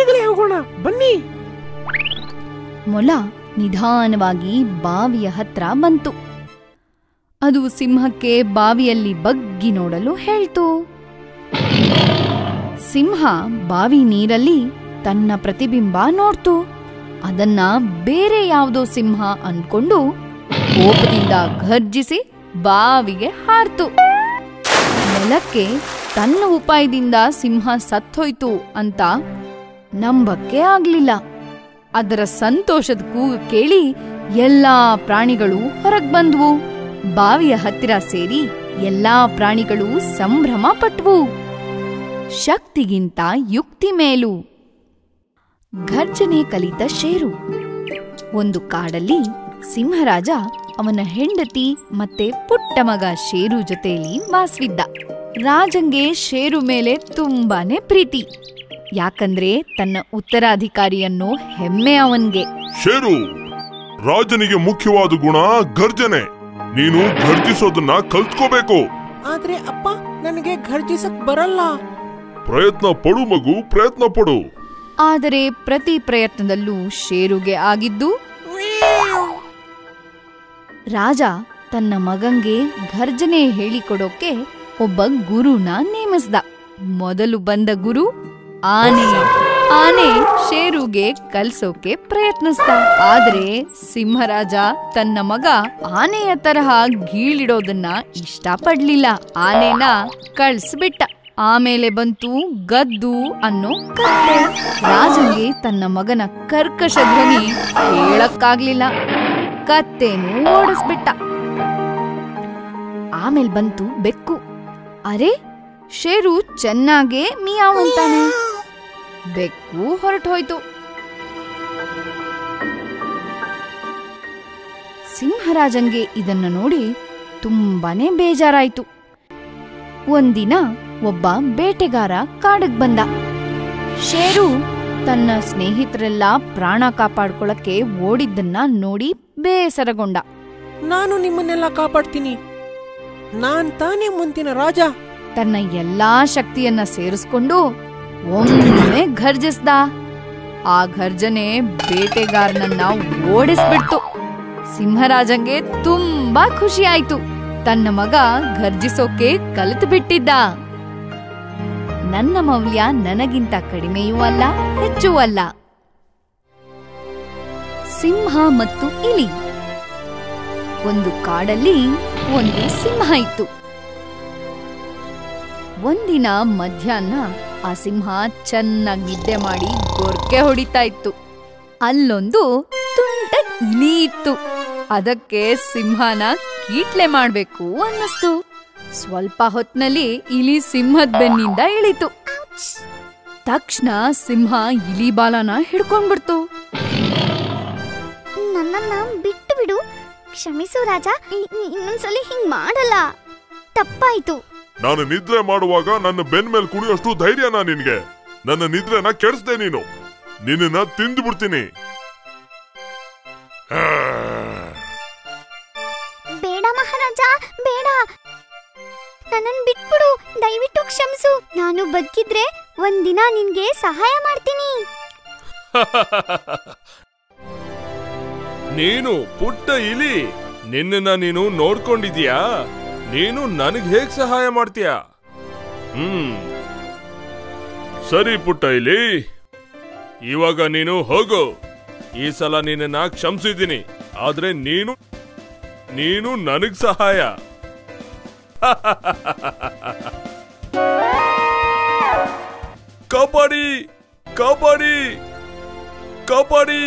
Speaker 8: ಈಗಲೇ ಹೋಗೋಣ ಬನ್ನಿ.
Speaker 1: ಮೊಲ ನಿಧಾನವಾಗಿ ಬಾವಿಯ ಹತ್ರ ಬಂತು. ಅದು ಸಿಂಹಕ್ಕೆ ಬಾವಿಯಲ್ಲಿ ಬಗ್ಗಿ ನೋಡಲು ಹೇಳ್ತು. ಸಿಂಹ ಬಾವಿ ನೀರಲ್ಲಿ ತನ್ನ ಪ್ರತಿಬಿಂಬ ನೋಡ್ತು. ಅದನ್ನ ಬೇರೆ ಯಾವುದೋ ಸಿಂಹ ಅನ್ಕೊಂಡು ಕೋಪದಿಂದ ಘರ್ಜಿಸಿ ಬಾವಿಗೆ ಹಾರ್ತು. ನೆಲಕ್ಕೆ ತನ್ನ ಉಪಾಯದಿಂದ ಸಿಂಹ ಸತ್ತೋಯ್ತು ಅಂತ ನಂಬಕ್ಕೆ ಆಗ್ಲಿಲ್ಲ. ಅದರ ಸಂತೋಷದ ಕೂಗು ಕೇಳಿ ಎಲ್ಲಾ ಪ್ರಾಣಿಗಳು ಹೊರಗ್ ಬಂದ್ವು. ಬಾವಿಯ ಹತ್ತಿರ ಸೇರಿ ಎಲ್ಲಾ ಪ್ರಾಣಿಗಳು ಸಂಭ್ರಮ ಪಟ್ವು ಶಕ್ತಿಗಿಂತ ಯುಕ್ತಿ ಮೇಲು. ಘರ್ಜನೆ ಕಲಿತ ಶೇರು. ಒಂದು ಕಾಡಲ್ಲಿ ಸಿಂಹರಾಜ ಅವನ ಹೆಂಡತಿ ಮತ್ತೆ ಪುಟ್ಟ ಮಗ ಶೇರು ಜೊತೆಯಲ್ಲಿ ವಾಸವಿದ್ದ ರಾಜಂಗೆ ಶೇರು ಮೇಲೆ ತುಂಬಾನೇ ಪ್ರೀತಿ. ಯಾಕಂದ್ರೆ ತನ್ನ ಉತ್ತರಾಧಿಕಾರಿಯನ್ನು ಹೆಮ್ಮೆ ಅವನ್ಗೆ.
Speaker 9: ಶೇರು, ರಾಜನಿಗೆ ಮುಖ್ಯವಾದ ಗುಣ ಗರ್ಜನೆ ನೀನು ಘರ್ಜಿಸೋದನ್ನ ಕಲ್ತ್ಕೋಬೇಕು.
Speaker 8: ಆದ್ರೆ ಅಪ್ಪ ನನಗೆ ಘರ್ಜಿಸಕ್ ಬರಲ್ಲ.
Speaker 9: ಪ್ರಯತ್ನ ಪಡು ಮಗು ಪ್ರಯತ್ನ ಪಡು.
Speaker 1: ಆದರೆ ಪ್ರತಿ ಪ್ರಯತ್ನದಲ್ಲೂ ಶೇರುಗೆ ಆಗಿದ್ದು ರಾಜ ತನ್ನ ಮಗಂಗೆ ಘರ್ಜನೆ ಹೇಳಿಕೊಡೋಕೆ ಒಬ್ಬ ಗುರುನ ನೇಮಿಸ್ದ. ಮೊದಲು ಬಂದ ಗುರು ಆನೆ. ಆನೆ ಶೇರುಗೆ ಕಲ್ಸೋಕೆ ಪ್ರಯತ್ನಿಸ್ತ ಆದ್ರೆ ಸಿಂಹರಾಜ ತನ್ನ ಮಗ ಆನೆಯ ತರಹ ಗೀಳಿಡೋದನ್ನ ಇಷ್ಟಪಡ್ಲಿಲ್ಲ. ಆನೆನ ಕಳ್ಸ್ಬಿಟ್ಟ. ಆಮೇಲೆ ಬಂತು ಗದ್ದು ಅನ್ನೋ ಕತ್ತೆ ರಾಜಂಗೆ ತನ್ನ ಮಗನ ಕರ್ಕಶ ಧ್ವನಿ ಹೇಳಕ್ಕಾಗ್ಲಿಲ್ಲ. ಕತ್ತೆನೂ ಓಡಿಸ್ಬಿಟ್ಟ. ಆಮೇಲೆ ಬಂತು ಬೆಕ್ಕು. ಅರೆ, ಶೇರು ಚೆನ್ನಾಗೇ ಮಿಯಾವ್ ಅಂತಾನೆ. ಬೆಕ್ಕು ಹೊರಟೋಯ್ತು. ಸಿಂಹರಾಜಂಗೆ ಇದನ್ನು ನೋಡಿ ತುಂಬಾನೇ ಬೇಜಾರಾಯಿತು. ಒಂದಿನ ಒಬ್ಬ ಬೇಟೆಗಾರ ಕಾಡಕ್ ಬಂದ. ಶೇರು ತನ್ನ ಸ್ನೇಹಿತರೆಲ್ಲ ಪ್ರಾಣ ಕಾಪಾಡ್ಕೊಳಕ್ಕೆ ಓಡಿದ್ದನ್ನ ನೋಡಿ ಬೇಸರಗೊಂಡ.
Speaker 8: ನಾನು ನಿಮ್ಮನ್ನೆಲ್ಲ ಕಾಪಾಡ್ತೀನಿ. ನಾನ್ ತಾನೇ ಮುಂದಿನ ರಾಜ.
Speaker 1: ತನ್ನ ಎಲ್ಲಾ ಶಕ್ತಿಯನ್ನ ಸೇರಿಸ್ಕೊಂಡು ಒಮ್ಮೆ ಘರ್ಜಿಸ್ದ. ಆ ಘರ್ಜನೆ ಬೇಟೆಗಾರನನ್ನ ಓಡಿಸ್ಬಿಡ್ತು. ಸಿಂಹರಾಜಂಗೆ ತುಂಬಾ ಖುಷಿ ಆಯ್ತು. ತನ್ನ ಮಗ ಘರ್ಜಿಸೋಕೆ ಕಲಿತು ಬಿಟ್ಟಿದ್ದ. ನನ್ನ ಮೌಲ್ಯ ನನಗಿಂತ ಕಡಿಮೆಯೂ ಅಲ್ಲ, ಹೆಚ್ಚೂ ಅಲ್ಲ. ಸಿಂಹ ಮತ್ತು ಇಲಿ. ಒಂದು ಕಾಡಲ್ಲಿ ಒಂದು ಸಿಂಹ ಇತ್ತು. ಒಂದಿನ ಮಧ್ಯಾಹ್ನ ಆ ಸಿಂಹ ಚೆನ್ನಾಗಿ ನಿದ್ದೆ ಮಾಡಿ ಗೊರ್ಕೆ ಹೊಡಿತಾ ಇತ್ತು. ಅಲ್ಲೊಂದು ತುಂಟ ಇಲಿ ಇತ್ತು. ಅದಕ್ಕೆ ಸಿಂಹನ ಕೀಟ್ಲೆ ಮಾಡ್ಬೇಕು ಅನ್ನಿಸ್ತು. ಸ್ವಲ್ಪ ಹೊತ್ನಲ್ಲಿ ಇಲಿ ಸಿಂಹದ ಬೆನ್ನಿಂದ ಇಳಿತು. ತಕ್ಷಣ ಸಿಂಹ ಇಲಿ ಬಾಲನ ಹಿಡ್ಕೊಂಡ್ಬಿಡ್ತು.
Speaker 7: ನನ್ನನ್ನ ಬಿಟ್ಟು ಬಿಡು. ಕ್ಷಮಿಸು ರಾಜ ಇನ್ನೊಂದ್ಸಲಿ ಹಿಂಗ್ ಮಾಡಲ್ಲ. ತಪ್ಪಾಯ್ತು.
Speaker 9: ನಾನು ನಿದ್ರೆ ಮಾಡುವಾಗ ನನ್ನ ಬೆನ್ ಮೇಲೆ ಕುಣಿಯೋಷ್ಟು ಧೈರ್ಯನಾ ನಿನ್ಗೆ? ನನ್ನ ನಿದ್ರೆನ ಕೆಡಿಸ್ದೆ ನೀನು. ನಿನ್ನ ತಿಂದು ಬಿಡ್ತೀನಿ
Speaker 7: ಬೇಡ ಮಹಾರಾಜ ಬೇಡ. ನನ್ನನ್ ಬಿಟ್ಬಿಡು ದಯವಿಟ್ಟು ಕ್ಷಮಿಸು. ನಾನು ಬದುಕಿದ್ರೆ ಒಂದಿನ ನಿನ್ಗೆ ಸಹಾಯ ಮಾಡ್ತೀನಿ.
Speaker 10: ನೀನು ಪುಟ್ಟ ಇಲಿ ನಿನ್ನ ನೀನು ನೋಡ್ಕೊಂಡಿದ್ಯಾ? ನೀನು ನನಗೆ ಹೇಗ್ ಸಹಾಯ ಮಾಡ್ತೀಯ? ಹ್ಮ್. ಸರಿ ಪುಟ್ಟ ಇಲ್ಲಿ ಇವಾಗ ನೀನು ಹೋಗು. ಈ ಸಲ ನಿನ್ನನ್ನ ಕ್ಷಮಿಸಿದ್ದೀನಿ. ಆದ್ರೆ ನೀನು ನೀನು ನನಗ್ ಸಹಾಯ. ಕಬಡ್ಡಿ ಕಬಡ್ಡಿ ಕಬಡ್ಡಿ.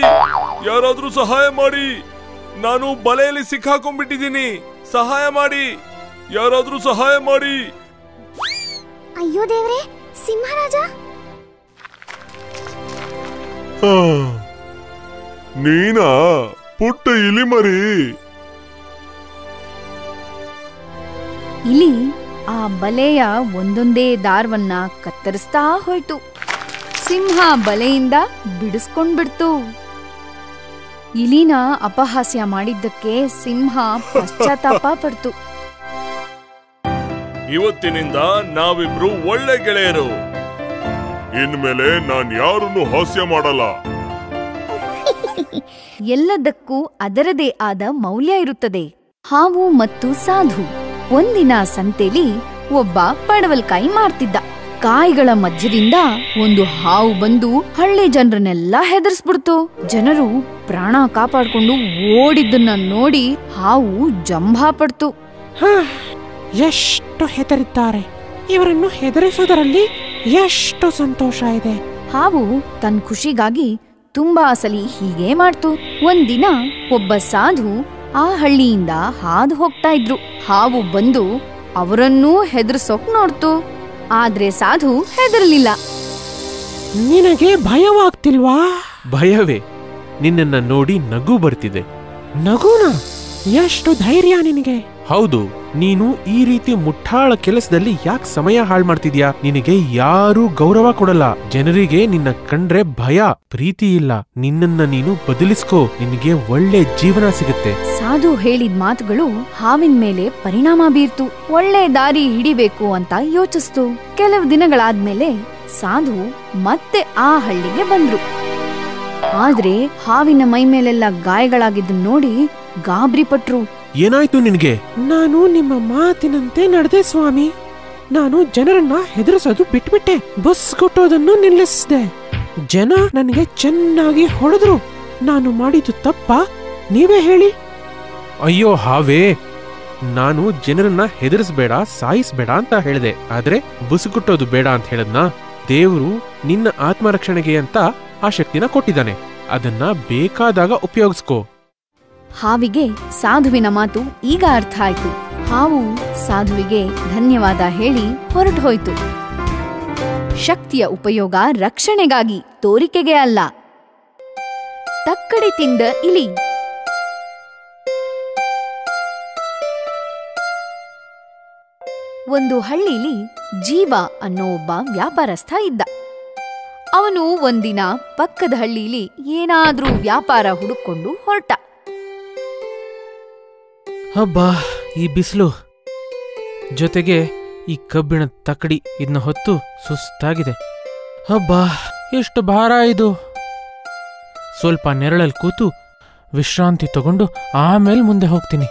Speaker 10: ಯಾರಾದ್ರೂ ಸಹಾಯ ಮಾಡಿ. ನಾನು ಬಲೆಯಲ್ಲಿ ಸಿಕ್ಕಾಕೊಂಡ್ಬಿಟ್ಟಿದ್ದೀನಿ. ಸಹಾಯ ಮಾಡಿ. ಯಾರಾದ್ರೂ ಸಹಾಯ ಮಾಡಿ.
Speaker 7: ಅಯ್ಯೋ ದೇವ್ರೆ ಸಿಂಹರಾಜ?
Speaker 9: ನೀನಾ? ಪುಟ್ಟ ಇಲಿ ಮರಿ
Speaker 1: ಇಲಿ ಆ ಬಲೆಯ ಒಂದೊಂದೇ ದಾರವನ್ನ ಕತ್ತರಿಸ್ತಾ ಹೋಯ್ತು. ಸಿಂಹ ಬಲೆಯಿಂದ ಬಿಡಿಸ್ಕೊಂಡ್ಬಿಡ್ತು. ಇಲಿನ ಅಪಹಾಸ್ಯ ಮಾಡಿದ್ದಕ್ಕೆ ಸಿಂಹ ಪಶ್ಚಾತ್ತಾಪ ಪಡ್ತು.
Speaker 10: ಇವತ್ತಿನಿಂದ ನಾವಿಬ್ರು ಒಳ್ಳೆ ಗೆಳೆಯರು.
Speaker 9: ಇನ್ಮೇಲೆ ನಾನ್ ಯಾರನ್ನು ಹಾಸ್ಯ ಮಾಡಲ್ಲ.
Speaker 1: ಎಲ್ಲದಕ್ಕೂ ಅದರದೇ ಆದ ಮೌಲ್ಯ ಇರುತ್ತದೆ. ಹಾವು ಮತ್ತು ಸಾಧು. ಒಂದಿನ ಸಂತೆಲಿ ಒಬ್ಬ ಪಡವಲ್ಕಾಯಿ ಮಾರ್ತಿದ್ದ. ಕಾಯಿಗಳ ಮಧ್ಯದಿಂದ ಒಂದು ಹಾವು ಬಂದು ಹಳ್ಳಿ ಜನರನ್ನೆಲ್ಲ ಹೆದರ್ಸ್ಬಿಡ್ತು. ಜನರು ಪ್ರಾಣ ಕಾಪಾಡ್ಕೊಂಡು ಓಡಿದ್ದನ್ನ ನೋಡಿ ಹಾವು ಜಂಭಾ ಪಡ್ತು
Speaker 11: ಹಾ, ಎಷ್ಟು ಹೆದರಿದ್ದಾರೆ. ಇವರನ್ನು ಹೆದರಿಸುವುದರಲ್ಲಿ ಎಷ್ಟು ಸಂತೋಷ ಇದೆ.
Speaker 1: ಹಾವು ತನ್ನ ಖುಷಿಗಾಗಿ ತುಂಬಾ ಸಲಿ ಹೀಗೆ ಮಾಡ್ತು. ಒಂದಿನ ಒಬ್ಬ ಸಾಧು ಆ ಹಳ್ಳಿಯಿಂದ ಹಾದು ಹೋಗ್ತಾ ಇದ್ರು. ಹಾವು ಬಂದು ಅವರನ್ನೂ ಹೆದರ್ಸೋಕ್ ನೋಡ್ತು. ಆದ್ರೆ ಸಾಧು ಹೆದರ್ಲಿಲ್ಲ.
Speaker 11: ನಿನಗೆ ಭಯವಾಗ್ತಿಲ್ವಾ?
Speaker 2: ಭಯವೇ ನಿನ್ನನ್ನ ನೋಡಿ ನಗು ಬರ್ತಿದೆ.
Speaker 11: ನಗುನ? ಎಷ್ಟು ಧೈರ್ಯ ನಿನಗೆ.
Speaker 2: ಹೌದು, ನೀನು ಈ ರೀತಿ ಮುಟ್ಟಾಳ ಕೆಲಸದಲ್ಲಿ ಯಾಕೆ ಸಮಯ ಹಾಳು ಮಾಡ್ತಿದ್ಯಾ? ನಿನಗೆ ಯಾರೂ ಗೌರವ ಕೊಡಲ್ಲ. ಜನರಿಗೆ ನಿನ್ನ ಕಂಡ್ರೆ ಭಯ, ಪ್ರೀತಿ ಇಲ್ಲ. ನಿನ್ನನ್ನ ನೀನು ಬದಲಿಸ್ಕೋ. ನಿನಗೆ ಒಳ್ಳೆ ಜೀವನ ಸಿಗುತ್ತೆ.
Speaker 1: ಸಾಧು ಹೇಳಿದ ಮಾತುಗಳು ಹಾವಿನ ಮೇಲೆ ಪರಿಣಾಮ ಬೀರ್ತು. ಒಳ್ಳೆ ದಾರಿ ಹಿಡಿಬೇಕು ಅಂತ ಯೋಚಿಸ್ತು. ಕೆಲವು ದಿನಗಳಾದ್ಮೇಲೆ ಸಾಧು ಮತ್ತೆ ಆ ಹಳ್ಳಿಗೆ ಬಂದ್ರು. ಆದ್ರೆ ಹಾವಿನ ಮೈ ಮೇಲೆಲ್ಲ ನೋಡಿ ಗಾಬರಿ ಪಟ್ರು
Speaker 2: ಏನಾಯ್ತು ನಿನಗೆ?
Speaker 11: ನಾನು ನಿಮ್ಮ ಮಾತಿನಂತೆ ನಡೆದೆ ಸ್ವಾಮಿ. ನಾನು ಜನರನ್ನ ಹೆದರಿಸೋದು ಬಿಟ್ಬಿಟ್ಟೆ. ಬಸ್ ಕೊಟ್ಟೋದನ್ನು ನಿಲ್ಲಿಸಿದೆ. ಜನ ನನಗೆ ಚೆನ್ನಾಗಿ ಹೊಡೆದ್ರು. ನಾನು ಮಾಡಿದ್ದು ತಪ್ಪ? ನೀವೇ ಹೇಳಿ.
Speaker 2: ಅಯ್ಯೋ ಹಾವೇ. ನಾನು ಜನರನ್ನ ಹೆದರಿಸ್ಬೇಡ ಸಾಯಿಸ್ಬೇಡ ಅಂತ ಹೇಳಿದೆ. ಆದ್ರೆ ಬುಸುಗುಟ್ಟೋದು ಬೇಡ ಅಂತ ಹೇಳದ್ನ? ದೇವರು ನಿನ್ನ ಆತ್ಮರಕ್ಷಣೆಗೆ ಅಂತ ಆ ಶಕ್ತಿನ ಕೊಟ್ಟಿದ್ದಾನೆ. ಅದನ್ನ ಬೇಕಾದಾಗ ಉಪಯೋಗಿಸ್ಕೋ.
Speaker 1: ಹಾವಿಗೆ ಸಾಧುವಿನ ಮಾತು ಈಗ ಅರ್ಥ ಆಯ್ತು. ಹಾವು ಸಾಧುವಿಗೆ ಧನ್ಯವಾದ ಹೇಳಿ ಹೊರಟು ಹೋಯ್ತು. ಶಕ್ತಿಯ ಉಪಯೋಗ ರಕ್ಷಣೆಗಾಗಿ ತೋರಿಕೆಗೆ ಅಲ್ಲ. ತಕ್ಕಡಿ ತಿಂದ ಇಲಿ. ಒಂದು ಹಳ್ಳಿಲಿ ಜೀವ ಅನ್ನೋ ಒಬ್ಬ ವ್ಯಾಪಾರಸ್ಥ ಇದ್ದ. ಅವನು ಒಂದಿನ ಪಕ್ಕದ ಹಳ್ಳಿಲಿ ಏನಾದ್ರೂ ವ್ಯಾಪಾರ ಹುಡುಕೊಂಡು ಹೊರಟ.
Speaker 2: ಹಬ್ಬಾ ಈ ಬಿಸಿಲು. ಜೊತೆಗೆ ಈ ಕಬ್ಬಿಣದ ತಕಡಿ ಇದನ್ನ ಹೊತ್ತು ಸುಸ್ತಾಗಿದೆ. ಹಬ್ಬಾ ಎಷ್ಟು ಭಾರ ಇದು. ಸ್ವಲ್ಪ ನೆರಳಲ್ಲಿ ಕೂತು ವಿಶ್ರಾಂತಿ ತಗೊಂಡು ಆಮೇಲೆ ಮುಂದೆ ಹೋಗ್ತೀನಿ.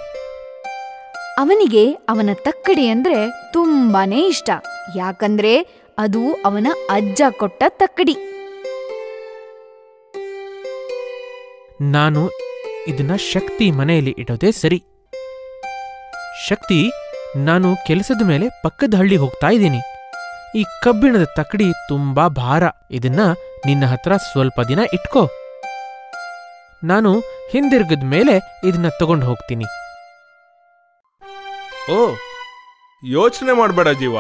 Speaker 1: ಅವನಿಗೆ ಅವನ ತಕ್ಕಡಿ ಅಂದ್ರೆ ತುಂಬಾನೇ ಇಷ್ಟ. ಯಾಕಂದ್ರೆ ಅದು ಅವನ ಅಜ್ಜ ಕೊಟ್ಟ ತಕ್ಕಡಿ.
Speaker 2: ನಾನು ಇದನ್ನ ಶಕ್ತಿ ಮನೆಯಲ್ಲಿ ಇಡೋದೇ ಸರಿ. ಶಕ್ತಿ ನಾನು ಕೆಲಸದ ಮೇಲೆ ಪಕ್ಕದ ಹಳ್ಳಿ ಹೋಗ್ತಾ ಇದ್ದೀನಿ. ಈ ಕಬ್ಬಿಣದ ತಕ್ಕಡಿ ತುಂಬಾ ಭಾರ. ಇದನ್ನ ನಿನ್ನ ಹತ್ರ ಸ್ವಲ್ಪ ದಿನ ಇಟ್ಕೋ. ನಾನು ಹಿಂದಿರುಗದ ಮೇಲೆ ಇದನ್ನ ತಗೊಂಡು ಹೋಗ್ತೀನಿ.
Speaker 10: ಓ ಯೋಚನೆ ಮಾಡ್ಬೇಡ ಜೀವ.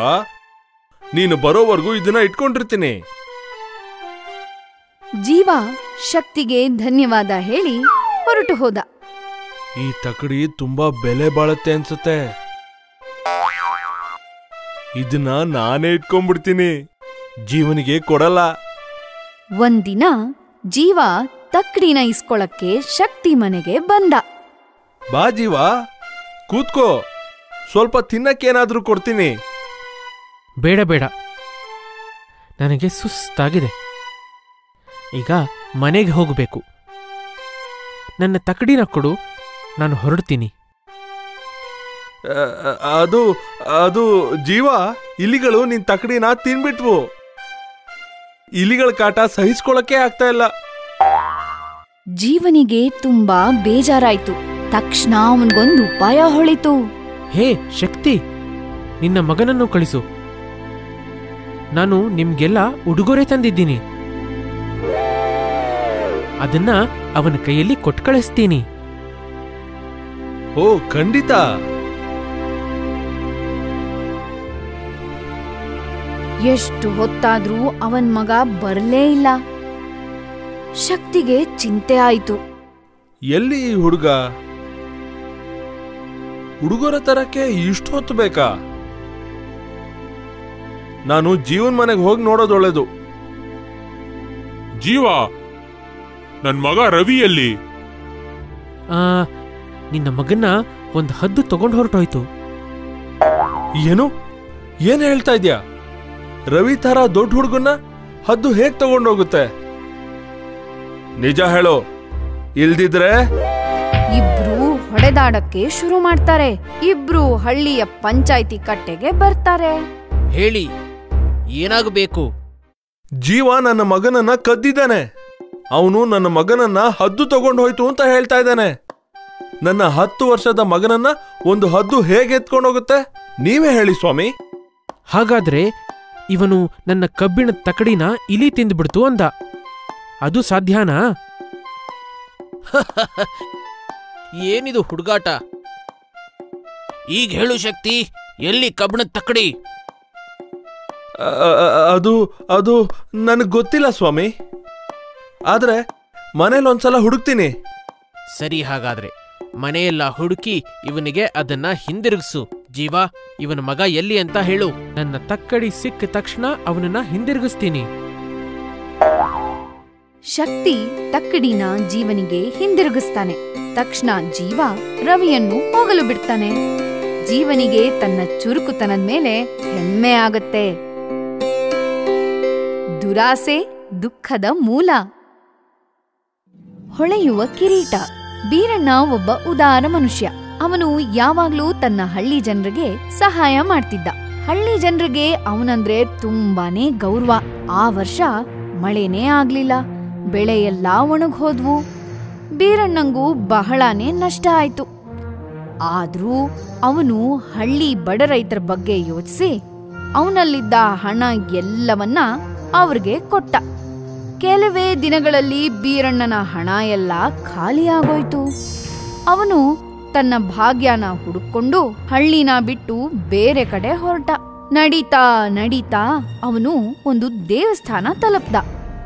Speaker 10: ನೀನು ಬರೋವರೆಗೂ ಇದನ್ನ ಇಟ್ಕೊಂಡಿರ್ತೀನಿ.
Speaker 1: ಜೀವ ಶಕ್ತಿಗೆ ಧನ್ಯವಾದ ಹೇಳಿ ಹೊರಟು ಹೋದ.
Speaker 10: ಈ ತಕಡಿ ತುಂಬಾ ಬೆಲೆ ಬಾಳುತ್ತೆ ಅನ್ಸುತ್ತೆ. ಇದನ್ನ ನಾನೇ ಇಟ್ಕೊಂಡ್ಬಿಡ್ತೀನಿ. ಜೀವನಿಗೆ ಕೊಡಲ್ಲ.
Speaker 1: ಒಂದಿನ ಜೀವ ತಕ್ಕಡಿನ ಇಸ್ಕೊಳಕ್ಕೆ ಶಕ್ತಿ ಮನೆಗೆ ಬಂದ.
Speaker 10: ಬಾ ಜೀವ ಕೂತ್ಕೋ. ಸ್ವಲ್ಪ ತಿನ್ನಕ್ಕೇನಾದ್ರೂ ಕೊಡ್ತೀನಿ.
Speaker 6: ಬೇಡ ಬೇಡ. ನನಗೆ ಸುಸ್ತಾಗಿದೆ. ಈಗ ಮನೆಗೆ ಹೋಗಬೇಕು. ನನ್ನ ತಕಡಿನ ಕೊಡು ನಾನು ಹೊರಡ್ತೀನಿ.
Speaker 10: ಅದು ಅದು ಜೀವ ಇಲಿಗಳು ನಿನ್ ತಕಡಿನ ತಿನ್ಬಿಟ್ವು. ಇಲಿಗಳ ಕಾಟ ಸಹಿಸ್ಕೊಳಕ್ಕೆ ಆಗ್ತಾ ಇಲ್ಲ.
Speaker 1: ಜೀವನಿಗೆ ತುಂಬಾ ಬೇಜಾರಾಯ್ತು. ತಕ್ಷಣ ಅವನ್ಗೊಂದು ಉಪಾಯ ಹೊಳಿತು.
Speaker 6: ಹೇ ಶಕ್ತಿ! ನಿನ್ನ ಮಗನನ್ನು ಕಳಿಸು. ನಾನು ನಿಮ್ಗೆಲ್ಲ ಉಡುಗೊರೆ ತಂದಿದ್ದೀನಿ. ಅದನ್ನ ಅವನ ಕೈಯಲ್ಲಿ ಕೊಟ್ಟು ಕಳಿಸ್ತೀನಿ
Speaker 10: ಓ ಖಂಡಿತ.
Speaker 1: ಎಷ್ಟು ಹೊತ್ತಾದ್ರೂ ಅವನ್ ಮಗ ಬರ್ಲೇ ಇಲ್ಲ. ಶಕ್ತಿಗೆ ಚಿಂತೆ ಆಯ್ತು.
Speaker 10: ಎಲ್ಲಿ ಈ ಹುಡುಗ? ಹುಡುಗರ ತರಕ್ಕೆ ಇಷ್ಟು ಹೊತ್ತು ಬೇಕಾ? ನಾನು ಜೀವನ್ ಮನೆಗೆ ಹೋಗಿ ನೋಡೋದು ಒಳ್ಳೇದು
Speaker 3: ಜೀವ ನನ್ ಮಗ ರವಿಯಲ್ಲಿ.
Speaker 6: ಆ ನಿನ್ನ ಮಗನ್ನ ಒಂದು ಹದ್ದು ತಗೊಂಡು ಹೊರಟೋಯ್ತು.
Speaker 10: ಏನು? ಏನ್ ಹೇಳ್ತಾ ಇದ್ಯಾ? ರವಿ ತರ ದೊಡ್ಡ ಹುಡುಗನ್ನ ಹದ್ದು ಹೇಗ್ ತಗೊಂಡೋಗುತ್ತೆ ನಿಜ ಹೇಳೋ ಇಲ್ದಿದ್ರೆ?
Speaker 1: ಇಬ್ರು ಹೊಡೆದಾಡಕ್ಕೆ ಶುರು ಮಾಡ್ತಾರೆ. ಇಬ್ರು ಹಳ್ಳಿಯ ಪಂಚಾಯ್ತಿ ಕಟ್ಟೆಗೆ ಬರ್ತಾರೆ.
Speaker 2: ಹೇಳಿ ಏನಾಗಬೇಕು?
Speaker 10: ಜೀವ ನನ್ನ ಮಗನನ್ನ ಕದ್ದಿದ್ದಾನೆ. ಅವನು ನನ್ನ ಮಗನನ್ನ ಹದ್ದು ತಗೊಂಡು ಹೋಯ್ತು ಅಂತ ಹೇಳ್ತಾ ಇದ್ದಾನೆ. ನನ್ನ ಹತ್ತು ವರ್ಷದ ಮಗನನ್ನ ಒಂದು ಹದ್ದು ಹೇಗೆ ಎತ್ಕೊಂಡೋಗುತ್ತೆ ನೀವೇ ಹೇಳಿ ಸ್ವಾಮಿ.
Speaker 6: ಹಾಗಾದ್ರೆ ಇವನು ನನ್ನ ಕಬ್ಬಿಣ ತಕಡಿನ ಇಲಿ ತಿಂದ್ಬಿಡ್ತು ಅಂದ. ಅದು ಸಾಧ್ಯನಾ?
Speaker 2: ಏನಿದು ಹುಡುಗಾಟ? ಈಗ ಹೇಳು ಶಕ್ತಿ ಎಲ್ಲಿ ಕಬ್ಬಿಣದ
Speaker 10: ಅ- ಅದು ಅದು ನನಗೆ ಗೊತ್ತಿಲ್ಲ ಸ್ವಾಮಿ. ಆದ್ರೆ ಮನೇಲಿ ಒಂದ್ಸಲ ಹುಡುಕ್ತೀನಿ.
Speaker 2: ಸರಿ ಹಾಗಾದ್ರೆ. ಮನೆಯೆಲ್ಲ ಹುಡುಕಿ ಇವನಿಗೆ ಅದನ್ನ ಹಿಂದಿರುಗಿಸು. ಜೀವ, ಇವನ ಮಗ ಎಲ್ಲಿ ಅಂತ ಹೇಳು.
Speaker 6: ನನ್ನ ತಕ್ಕಡಿ ಸಿಕ್ಕ ತಕ್ಷಣ ಅವನನ್ನ ಹಿಂದಿರುಗಿಸ್ತೀನಿ.
Speaker 1: ಶಕ್ತಿ ತಕ್ಕಡಿನ ಜೀವನಿಗೆ ಹಿಂದಿರುಗಿಸ್ತಾನೆ. ತಕ್ಷಣ ಜೀವ ರವಿಯನ್ನು ಹೋಗಲು ಬಿಡ್ತಾನೆ. ಜೀವನಿಗೆ ತನ್ನ ಚುರುಕುತನದ ಮೇಲೆ ಹೆಮ್ಮೆ ಆಗತ್ತೆ. ದುರಾಸೆ ದುಃಖದ ಮೂಲ. ಹೊಳೆಯುವ ಕಿರೀಟ. ಬೀರಣ್ಣ ಒಬ್ಬ ಉದಾರ ಮನುಷ್ಯ. ಅವನು ಯಾವಾಗ್ಲೂ ತನ್ನ ಹಳ್ಳಿ ಜನರಿಗೆ ಸಹಾಯ ಮಾಡ್ತಿದ್ದ. ಹಳ್ಳಿ ಜನರಿಗೆ ಅವನಂದ್ರೆ ತುಂಬಾನೇ ಗೌರವ. ಆ ವರ್ಷ ಮಳೆನೇ ಆಗ್ಲಿಲ್ಲ. ಬೆಳೆ ಎಲ್ಲ ಒಣಗ್ ಹೋದ್ವು ಬೀರಣ್ಣಂಗೂ ಬಹಳಾನೇ ನಷ್ಟ ಆಯ್ತು. ಆದ್ರೂ ಅವನು ಹಳ್ಳಿ ಬಡ ರೈತರ ಬಗ್ಗೆ ಯೋಚಿಸಿ ಅವನಲ್ಲಿದ್ದ ಹಣ ಎಲ್ಲವನ್ನ ಅವ್ರಿಗೆ ಕೊಟ್ಟ. ಕೆಲವೇ ದಿನಗಳಲ್ಲಿ ಬೀರಣ್ಣನ ಹಣ ಎಲ್ಲ ಖಾಲಿಯಾಗೋಯ್ತು. ಅವನು ತನ್ನ ಭಾಗ್ಯನ ಹುಡುಕೊಂಡು ಹಳ್ಳಿನ ಬಿಟ್ಟು ಬೇರೆ ಕಡೆ ಹೊರಟ. ನಡೀತಾ ನಡೀತಾ ಅವನು ಒಂದು ದೇವಸ್ಥಾನ ತಲುಪ್ದ.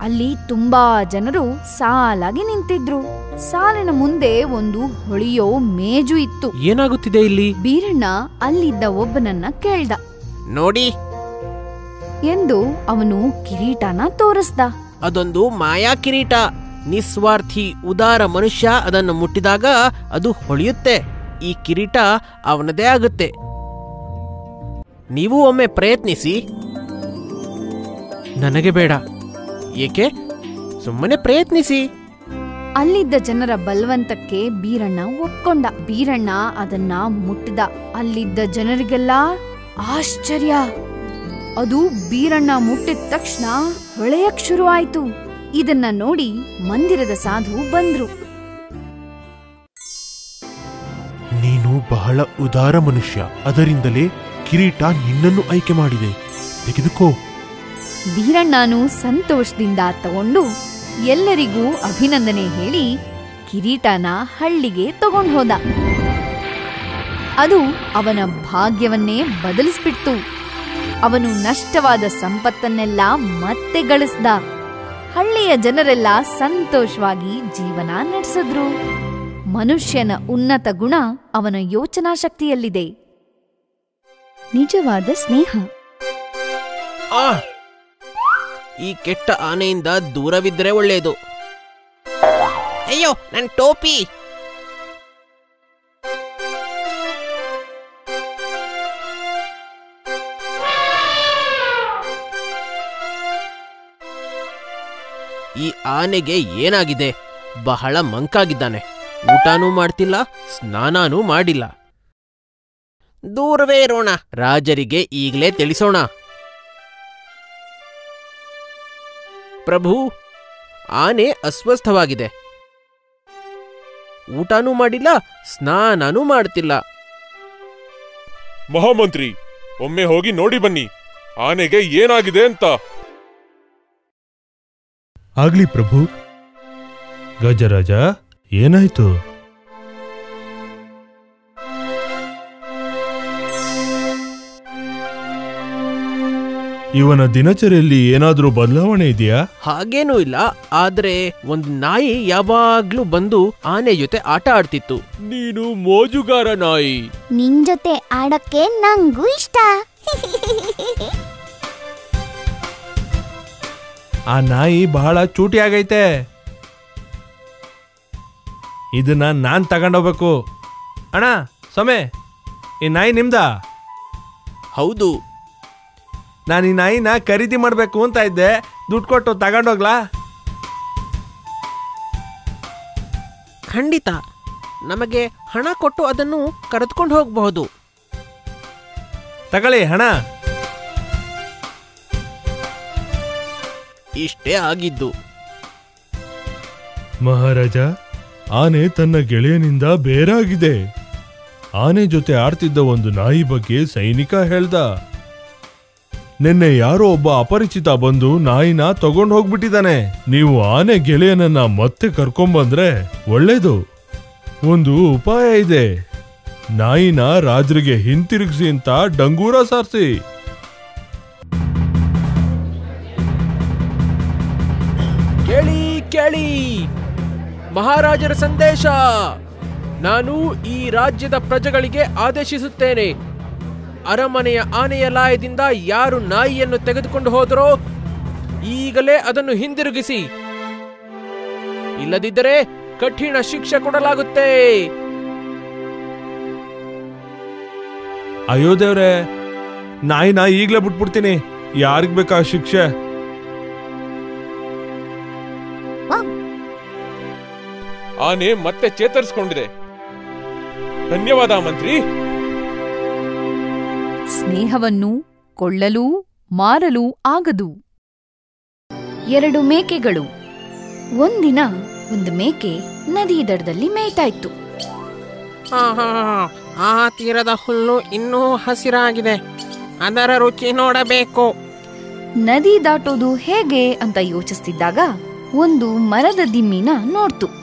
Speaker 1: ಅಲ್ಲಿ ತುಂಬಾ ಜನರು ಸಾಲಾಗಿ ನಿಂತಿದ್ರು. ಸಾಲಿನ ಮುಂದೆ ಒಂದು ಹೊಳೆಯೋ ಮೇಜು ಇತ್ತು.
Speaker 6: ಏನಾಗುತ್ತಿದೆ ಇಲ್ಲಿ?
Speaker 1: ಬೀರಣ್ಣ ಅಲ್ಲಿದ್ದ ಒಬ್ಬನನ್ನ ಕೇಳ್ದ.
Speaker 2: ನೋಡಿ.
Speaker 1: ಎಂದು ಅವನು ಕಿರೀಟನ ತೋರಿಸ್ದ.
Speaker 2: ಅದೊಂದು ಮಾಯಾ ಕಿರೀಟ. ನಿಸ್ವಾರ್ಥಿ ಉದಾರ ಮನುಷ್ಯ ಅದನ್ನು ಮುಟ್ಟಿದಾಗ ಅದು ಹೊಳೆಯುತ್ತೆ. ಈ ಕಿರೀಟ ಅವನದೇ ಆಗುತ್ತೆ. ನೀವು ಒಮ್ಮೆ ಪ್ರಯತ್ನಿಸಿ.
Speaker 6: ನನಗೆ ಬೇಡ.
Speaker 2: ಏಕೆ? ಸುಮ್ಮನೆ ಪ್ರಯತ್ನಿಸಿ.
Speaker 1: ಅಲ್ಲಿದ್ದ ಜನರ ಬಲವಂತಕ್ಕೆ ಬೀರಣ್ಣ ಒಪ್ಕೊಂಡ. ಬೀರಣ್ಣ ಅದನ್ನ ಮುಟ್ಟಿದ. ಅಲ್ಲಿದ್ದ ಜನರಿಗೆಲ್ಲ ಆಶ್ಚರ್ಯ. ಅದು ಬೀರಣ್ಣ ಮುಟ್ಟಿದ ತಕ್ಷಣ ಹೊಳೆಯಕ್ ಶುರುವಾಯಿತು. ಇದನ್ನ ನೋಡಿ ಮಂದಿರದ ಸಾಧು ಬಂದ್ರು.
Speaker 3: ನೀನು ಬಹಳ ಉದಾರ ಮನುಷ್ಯ. ಅದರಿಂದಲೇ ಕಿರೀಟ ನಿನ್ನನ್ನು ಆಯ್ಕೆ ಮಾಡಿದೆ. ತೆಗೆದುಕೋ.
Speaker 1: ಬೀರಣ್ಣನು ಸಂತೋಷದಿಂದ ತಗೊಂಡು ಎಲ್ಲರಿಗೂ ಅಭಿನಂದನೆ ಹೇಳಿ ಕಿರೀಟನ ಹಳ್ಳಿಗೆ ತಗೊಂಡು ಹೋದ ಅದು ಅವನ ಭಾಗ್ಯವನ್ನೇ ಬದಲಿಸ್ಬಿಡ್ತು. ಅವನು ನಷ್ಟವಾದ ಸಂಪತ್ತನ್ನೆಲ್ಲ ಮತ್ತೆ ಗಳಿಸ್ದ. ಹಳ್ಳಿಯ ಜನರೆಲ್ಲ ಸಂತೋಷವಾಗಿ ಜೀವನ ನಡೆಸಿದ್ರು. ಮನುಷ್ಯನ ಉನ್ನತ ಗುಣ ಅವನ ಯೋಚನಾ ಶಕ್ತಿಯಲ್ಲಿದೆ ನಿಜವಾದ ಸ್ನೇಹ.
Speaker 2: ಆ! ಈ ಕೆಟ್ಟ ಆನೆಯಿಂದ ದೂರವಿದ್ದರೆ ಒಳ್ಳೆಯದು ಅಯ್ಯೋ ನನ್ನ ಟೋಪಿ! ಈ ಆನೆಗೆ ಏನಾಗಿದೆ? ಬಹಳ ಮಂಕಾಗಿದ್ದಾನೆ. ಊಟನೂ ಮಾಡ್ತಿಲ್ಲ, ಸ್ನಾನಾನೂ ಮಾಡಿಲ್ಲ. ದೂರವೇ ಇರೋಣ, ರಾಜರಿಗೆ ಈಗಲೇ ತಿಳಿಸೋಣ. ಪ್ರಭು, ಆನೆ ಅಸ್ವಸ್ಥವಾಗಿದೆ. ಊಟನೂ ಮಾಡಿಲ್ಲ, ಸ್ನಾನನೂ ಮಾಡ್ತಿಲ್ಲ.
Speaker 3: ಮಹಾಮಂತ್ರಿ, ಒಮ್ಮೆ ಹೋಗಿ ನೋಡಿ ಬನ್ನಿ. ಆನೆಗೆ ಏನಾಗಿದೆ ಅಂತ.
Speaker 10: ಆಗ್ಲಿ ಪ್ರಭು. ಗಜರಾಜ ಏನಾಯ್ತು? ಇವನ ದಿನಚರಿಯಲ್ಲಿ ಏನಾದ್ರೂ ಬದಲಾವಣೆ ಇದೆಯಾ?
Speaker 2: ಹಾಗೇನೂ ಇಲ್ಲ. ಆದ್ರೆ ಒಂದ್ ನಾಯಿ ಯಾವಾಗ್ಲೂ ಬಂದು ಆನೆ ಜೊತೆ ಆಟ ಆಡ್ತಿತ್ತು. ನೀನು ಮೋಜುಗಾರ ನಾಯಿ.
Speaker 7: ನಿನ್ ಜೊತೆ ಆಡಕ್ಕೆ ನಂಗೂ ಇಷ್ಟ.
Speaker 10: ಆ ನಾಯಿ ಬಹಳ ಚೂಟಿ ಆಗೈತೆ. ಇದನ್ನ ನಾನ್ ತಗೊಂಡೋಗ್ಬೇಕು. ಅಣ್ಣ ಸೊಮೆ ಈ ನಾಯಿ ನಿಮ್ದ?
Speaker 2: ಹೌದು.
Speaker 10: ನಾನು ಈ ನಾಯಿನ ಖರೀದಿ ಮಾಡಬೇಕು ಅಂತ ಇದ್ದೆ. ದುಡ್ಡು ಕೊಟ್ಟು ತಗೊಂಡೋಗ್ಲಾ?
Speaker 2: ಖಂಡಿತ. ನಮಗೆ ಹಣ ಕೊಟ್ಟು ಅದನ್ನು ಕರೆದುಕೊಂಡು ಹೋಗಬಹುದು.
Speaker 10: ತಗೊಳ್ಳಿ ಹಣ
Speaker 2: ಇಷ್ಟೇ ಆಗಿದ್ದು.
Speaker 10: ಮಹಾರಾಜ, ಆನೆ ತನ್ನ ಗೆಳೆಯನಿಂದ ಬೇರಾಗಿದೆ. ಆನೆ ಜೊತೆ ಆಡ್ತಿದ್ದ ಒಂದು ನಾಯಿ ಬಗ್ಗೆ ಸೈನಿಕ ಹೇಳ್ದ. ನಿನ್ನೆ ಯಾರೋ ಒಬ್ಬ ಅಪರಿಚಿತ ಬಂದು ನಾಯಿನ ತಗೊಂಡು ಹೋಗ್ಬಿಟ್ಟಿದ್ದಾನೆ ನೀವು ಆನೆ ಗೆಳೆಯನನ್ನ ಮತ್ತೆ ಕರ್ಕೊಂಬಂದ್ರೆ ಒಳ್ಳೇದು. ಒಂದು ಉಪಾಯ ಇದೆ. ನಾಯಿನ ರಾಜರಿಗೆ ಹಿಂತಿರುಗಿಸಿ ಅಂತ ಡಂಗೂರ ಸಾರಿಸಿ.
Speaker 2: ಕೇಳಿ ಮಹಾರಾಜರ ಸಂದೇಶ. ನಾನು ಈ ರಾಜ್ಯದ ಪ್ರಜೆಗಳಿಗೆ ಆದೇಶಿಸುತ್ತೇನೆ. ಅರಮನೆಯ ಆನೆಯ ಲಾಯದಿಂದ ಯಾರು ನಾಯಿಯನ್ನು ತೆಗೆದುಕೊಂಡು ಹೋದರೋ, ಈಗಲೇ ಅದನ್ನು ಹಿಂದಿರುಗಿಸಿ. ಇಲ್ಲದಿದ್ದರೆ ಕಠಿಣ ಶಿಕ್ಷೆ ಕೊಡಲಾಗುತ್ತೆ.
Speaker 10: ಅಯ್ಯೋ ನಾಯಿ ನಾಯಿನ ಈಗಲೇ ಬಿಟ್ಬಿಡ್ತೀನಿ. ಯಾರಿಗ್ ಬೇಕಾ ಶಿಕ್ಷೆ?
Speaker 3: ಆನೆ ಮತ್ತೆ ಚೇತರಿಸಿಕೊಂಡಿದೆ. ಧನ್ಯವಾದ ಮಂತ್ರಿ.
Speaker 1: ಸ್ನೇಹವನ್ನು ಕೊಳ್ಳಲೂ ಮಾರಲೂ ಆಗದು. ಎರಡು ಮೇಕೆಗಳು. ಒಂದಿನ ಒಂದು ಮೇಕೆ ನದಿ ದಡದಲ್ಲಿ ಮೇಯ್ತಾಯ್ತು.
Speaker 2: ಆ ತೀರದ ಹುಲ್ಲು ಇನ್ನೂ ಹಸಿರಾಗಿದೆ. ಅದರ ರುಚಿ ನೋಡಬೇಕು.
Speaker 1: ನದಿ ದಾಟೋದು ಹೇಗೆ ಅಂತ ಯೋಚಿಸ್ತಿದ್ದಾಗ ಒಂದು ಮರದ ದಿಮ್ಮಿನ ನೋಡ್ತು.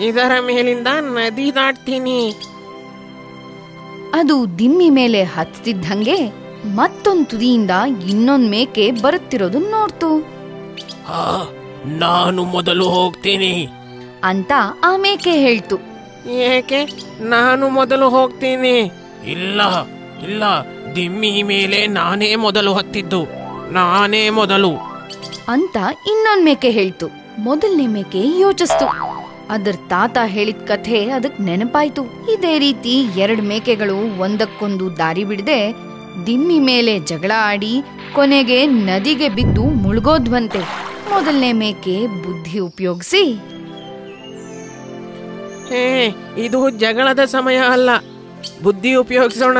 Speaker 2: ಇದರ ಮೇಲಿಂದ ನದಿ ದಾಟ್ತೀನಿ
Speaker 1: ಅದು ದಿಮ್ಮಿ ಮೇಲೆ ಹತ್ತಿದ್ದಂಗೆ ಮತ್ತೊಂದು ತುದಿಯಿಂದ ಇನ್ನೊಂದ್ ಮೇಕೆ ಬರುತ್ತಿರೋದು ನೋಡ್ತು.
Speaker 2: ನಾನು ಮೊದಲು ಹೋಗ್ತೀನಿ.
Speaker 1: ಅಂತ ಆ ಮೇಕೆ ಹೇಳ್ತು.
Speaker 2: ಏಕೆ? ನಾನು ಮೊದಲು ಹೋಗ್ತೀನಿ. ಇಲ್ಲ ಇಲ್ಲ ದಿಮ್ಮಿ ಮೇಲೆ ನಾನೇ ಮೊದಲು ಹತ್ತಿದ್ದು. ನಾನೇ ಮೊದಲು.
Speaker 1: ಅಂತ ಇನ್ನೊಂದ್ ಮೇಕೆ ಹೇಳ್ತು. ಮೊದಲನೇ ಮೇಕೆ ಯೋಚಿಸ್ತು. ಅದರ ತಾತ ಹೇಳಿದ ಕಥೆ ಅದಕ್ ನೆನಪಾಯ್ತು. ಇದೇ ರೀತಿ ಎರಡ್ ಮೇಕೆಗಳು ಒಂದಕ್ಕೊಂದು ದಾರಿ ಬಿಡದೆ ದಿಮ್ಮಿ ಮೇಲೆ ಜಗಳ ಆಡಿ ಕೊನೆಗೆ ನದಿಗೆ ಬಿದ್ದು ಮುಳುಗೋದ್ವಂತೆ. ಮೊದಲನೇ ಮೇಕೆ ಬುದ್ಧಿ ಉಪಯೋಗಿಸಿ.
Speaker 2: ಹೇ, ಇದು ಜಗಳದ ಸಮಯ ಅಲ್ಲ. ಬುದ್ಧಿ ಉಪಯೋಗಿಸೋಣ.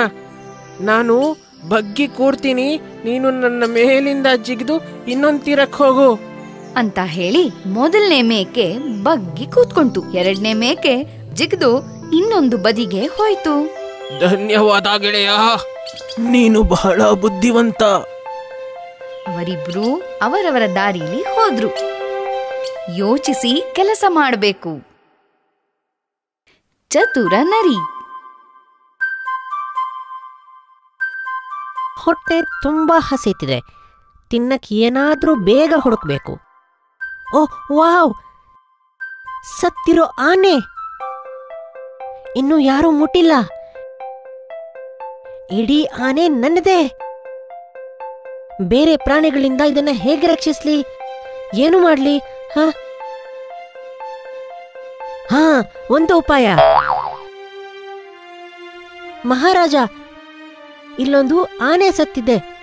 Speaker 2: ನಾನು ಬಗ್ಗಿ ಕೂರ್ತೀನಿ, ನೀನು ನನ್ನ ಮೇಲಿಂದ ಜಿಗಿದು ಇನ್ನೊಂದು ತೀರಕ್ ಹೋಗು.
Speaker 1: ಅಂತ ಹೇಳಿ ಮೊದಲನೇ ಮೇಕೆ ಬಗ್ಗಿ ಕೂತ್ಕೊಂತು. ಎರಡನೇ ಮೇಕೆ ಜಿಗ್ದು ಇನ್ನೊಂದು ಬದಿಗೆ ಹೋಯ್ತು.
Speaker 2: ಧನ್ಯವಾದ ಗೆಳೆಯ ನೀನು ಬಹಳ ಬುದ್ಧಿವಂತ.
Speaker 1: ಅವರಿಬ್ರು ಅವರವರ ದಾರಿಲಿ ಹೋದ್ರು. ಯೋಚಿಸಿ ಕೆಲಸ ಮಾಡಬೇಕು. ಚತುರ ನರಿ.
Speaker 5: ಹೊಟ್ಟೆ ತುಂಬಾ ಹಸಿತಿದೆ. ತಿನ್ನಕ್ಕೆ ಏನಾದ್ರೂ ಬೇಗ ಹುಡುಕ್ಬೇಕು. Oh wow! ಸತ್ತಿರೋ ಆನೆ! ಇನ್ನು ಯಾರೂ ಮುಟ್ಟಿಲ್ಲ. ಇಡೀ ಆನೆ ನನ್ನದೇ! ಬೇರೆ ಪ್ರಾಣಿಗಳಿಂದ ಇದನ್ನ ಹೇಗೆ ರಕ್ಷಿಸ್ಲಿ? ಏನು ಮಾಡ್ಲಿ? ಹ? ಹಾ, ಒಂದು ಉಪಾಯ. ಮಹಾರಾಜ, ಇಲ್ಲೊಂದು ಆನೆ ಸತ್ತಿದೆ.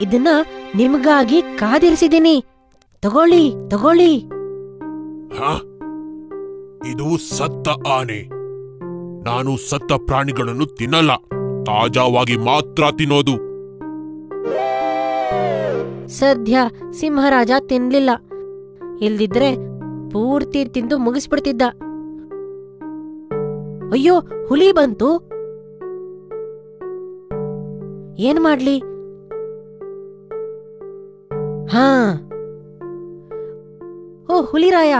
Speaker 5: ಇದನ್ನ ನಿಮಗಾಗಿ ಕಾದಿರಿಸಿದ್ದೀನಿ. ತಗೊಳ್ಳಿ ತಗೊಳ್ಳಿ.
Speaker 3: ಹ? ಇದು ಸತ್ತ ಆನೆ. ನಾನು ಸತ್ತ ಪ್ರಾಣಿಗಳನ್ನು ತಿನ್ನಲ್ಲ. ತಾಜಾವಾಗಿ ಮಾತ್ರ ತಿನ್ನೋದು.
Speaker 5: ಸದ್ಯ ಸಿಂಹರಾಜ ತಿನ್ಲಿಲ್ಲ. ಇಲ್ದಿದ್ರೆ ಪೂರ್ತಿ ತಿಂದು ಮುಗಿಸ್ಬಿಡ್ತಿದ್ದ. ಅಯ್ಯೋ ಹುಲಿ ಬಂತು. ಏನ್ ಮಾಡ್ಲಿ? ಹಾ. ಓ ಹುಲಿರಾಯ.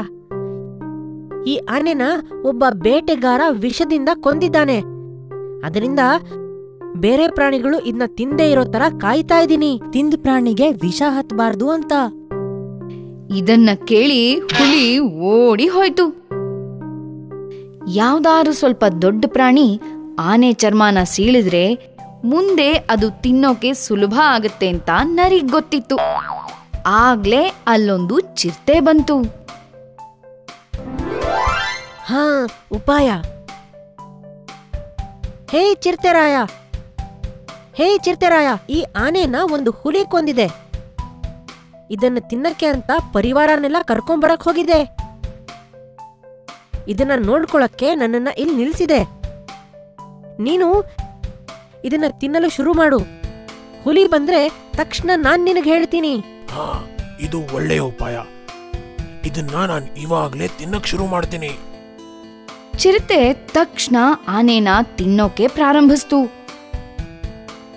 Speaker 5: ಈ ಆನೆನ ಒಬ್ಬ ಬೇಟೆಗಾರ ವಿಷದಿಂದ ಕೊಂದಿದ್ದಾನೆ. ಅದರಿಂದ ಬೇರೆ ಪ್ರಾಣಿಗಳು ಇದನ್ನ ತಿಂದೇ ಇರೋ ತರ ಕಾಯ್ತಾ ಇದ್ದೀನಿ. ತಿಂದ ಪ್ರಾಣಿಗೆ ವಿಷ ಹತ್ಬಾರ್ದು ಅಂತ.
Speaker 1: ಇದನ್ನ ಕೇಳಿ ಹುಲಿ ಓಡಿ ಹೋಯ್ತು. ಯಾವ್ದಾದ್ರು ಸ್ವಲ್ಪ ದೊಡ್ಡ ಪ್ರಾಣಿ ಆನೆ ಚರ್ಮನ ಸೀಳಿದ್ರೆ ಮುಂದೆ ಅದು ತಿನ್ನೋಕೆ ಸುಲಭ ಆಗುತ್ತೆ ಅಂತ ನರಿಗ್ ಗೊತ್ತಿತ್ತು. ಆಗ್ಲೇ ಅಲ್ಲೊಂದು ಚಿರತೆ ಬಂತು.
Speaker 5: ಹಾ, ಉಪಾಯ. ಹೇ ಚಿರ್ತೆರಾಯ. ಹೇ ಚಿರ್ತೆರಾಯ, ಈ ಆನೆನ ಒಂದು ಹುಲಿ ಕೊಂದಿದೆ. ಇದನ್ನ ತಿನ್ನಕ್ಕೆ ಅಂತ ಪರಿವಾರನೆಲ್ಲ ಕರ್ಕೊಂಬರಕ್ ಹೋಗಿದೆ. ಇದನ್ನ ನೋಡ್ಕೊಳಕ್ಕೆ ನನ್ನನ್ನ ಇಲ್ಲಿ ನಿಲ್ಸಿದೆ. ನೀನು ಇದನ್ನ ತಿನ್ನಲು ಶುರು ಮಾಡು. ಹುಲಿ ಬಂದ್ರೆ ತಕ್ಷಣ ನಾನ್ ನಿನಗೆ ಹೇಳ್ತೀನಿ.
Speaker 2: ಹಾ ಇದು ಒಳ್ಳೆಯ ಉಪಾಯ. ಇದನ್ನ ನಾನು ಇವಾಗ್ಲೇ ತಿನ್ನಕ್ ಶುರು ಮಾಡ್ತೀನಿ.
Speaker 1: ಚಿರತೆ ತಕ್ಷಣ ಆನೆನ ತಿನ್ನೋಕೆ ಪ್ರಾರಂಭಿಸ್ತು.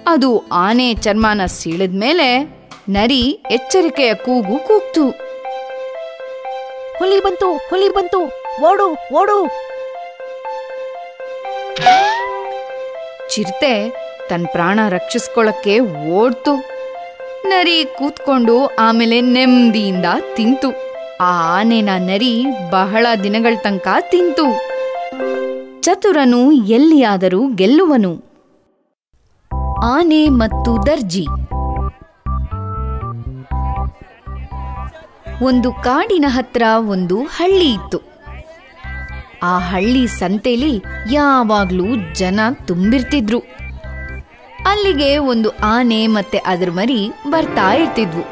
Speaker 1: ಅದು ಆನೆ ಚರ್ಮನ ಸೀಳಿದ್ಮೇಲೆ ನರಿ ಎಚ್ಚರಿಕೆಯ ಕೂಗು ಕೂಗ್ತು.
Speaker 5: ಹುಲಿ ಬಂತು ಹುಲಿ ಬಂತು ಓಡು ಓಡು.
Speaker 1: ಚಿರತೆ ತನ್ನ ಪ್ರಾಣ ರಕ್ಷಿಸ್ಕೊಳಕ್ಕೆ ಓಡ್ತು. ನರಿ ಕೂತ್ಕೊಂಡು ಆಮೇಲೆ ನೆಮ್ಮದಿಯಿಂದ ತಿಂತು. ಆ ಆನೆನ ನರಿ ಬಹಳ ದಿನಗಳ ತನಕ ತಿಂತು. ಚತುರನು ಎಲ್ಲಿಯಾದರೂ ಗೆಲ್ಲುವನು. ಆನೆ ಮತ್ತು ದರ್ಜಿ. ಒಂದು ಕಾಡಿನ ಹತ್ರ ಒಂದು ಹಳ್ಳಿ ಇತ್ತು. ಆ ಹಳ್ಳಿ ಸಂತೆಯಲ್ಲಿ ಯಾವಾಗ್ಲೂ ಜನ ತುಂಬಿರ್ತಿದ್ರು. ಅಲ್ಲಿಗೆ ಒಂದು ಆನೆ ಮತ್ತೆ ಅದ್ರ ಮರಿ ಬರ್ತಾ ಇರ್ತಿದ್ವು.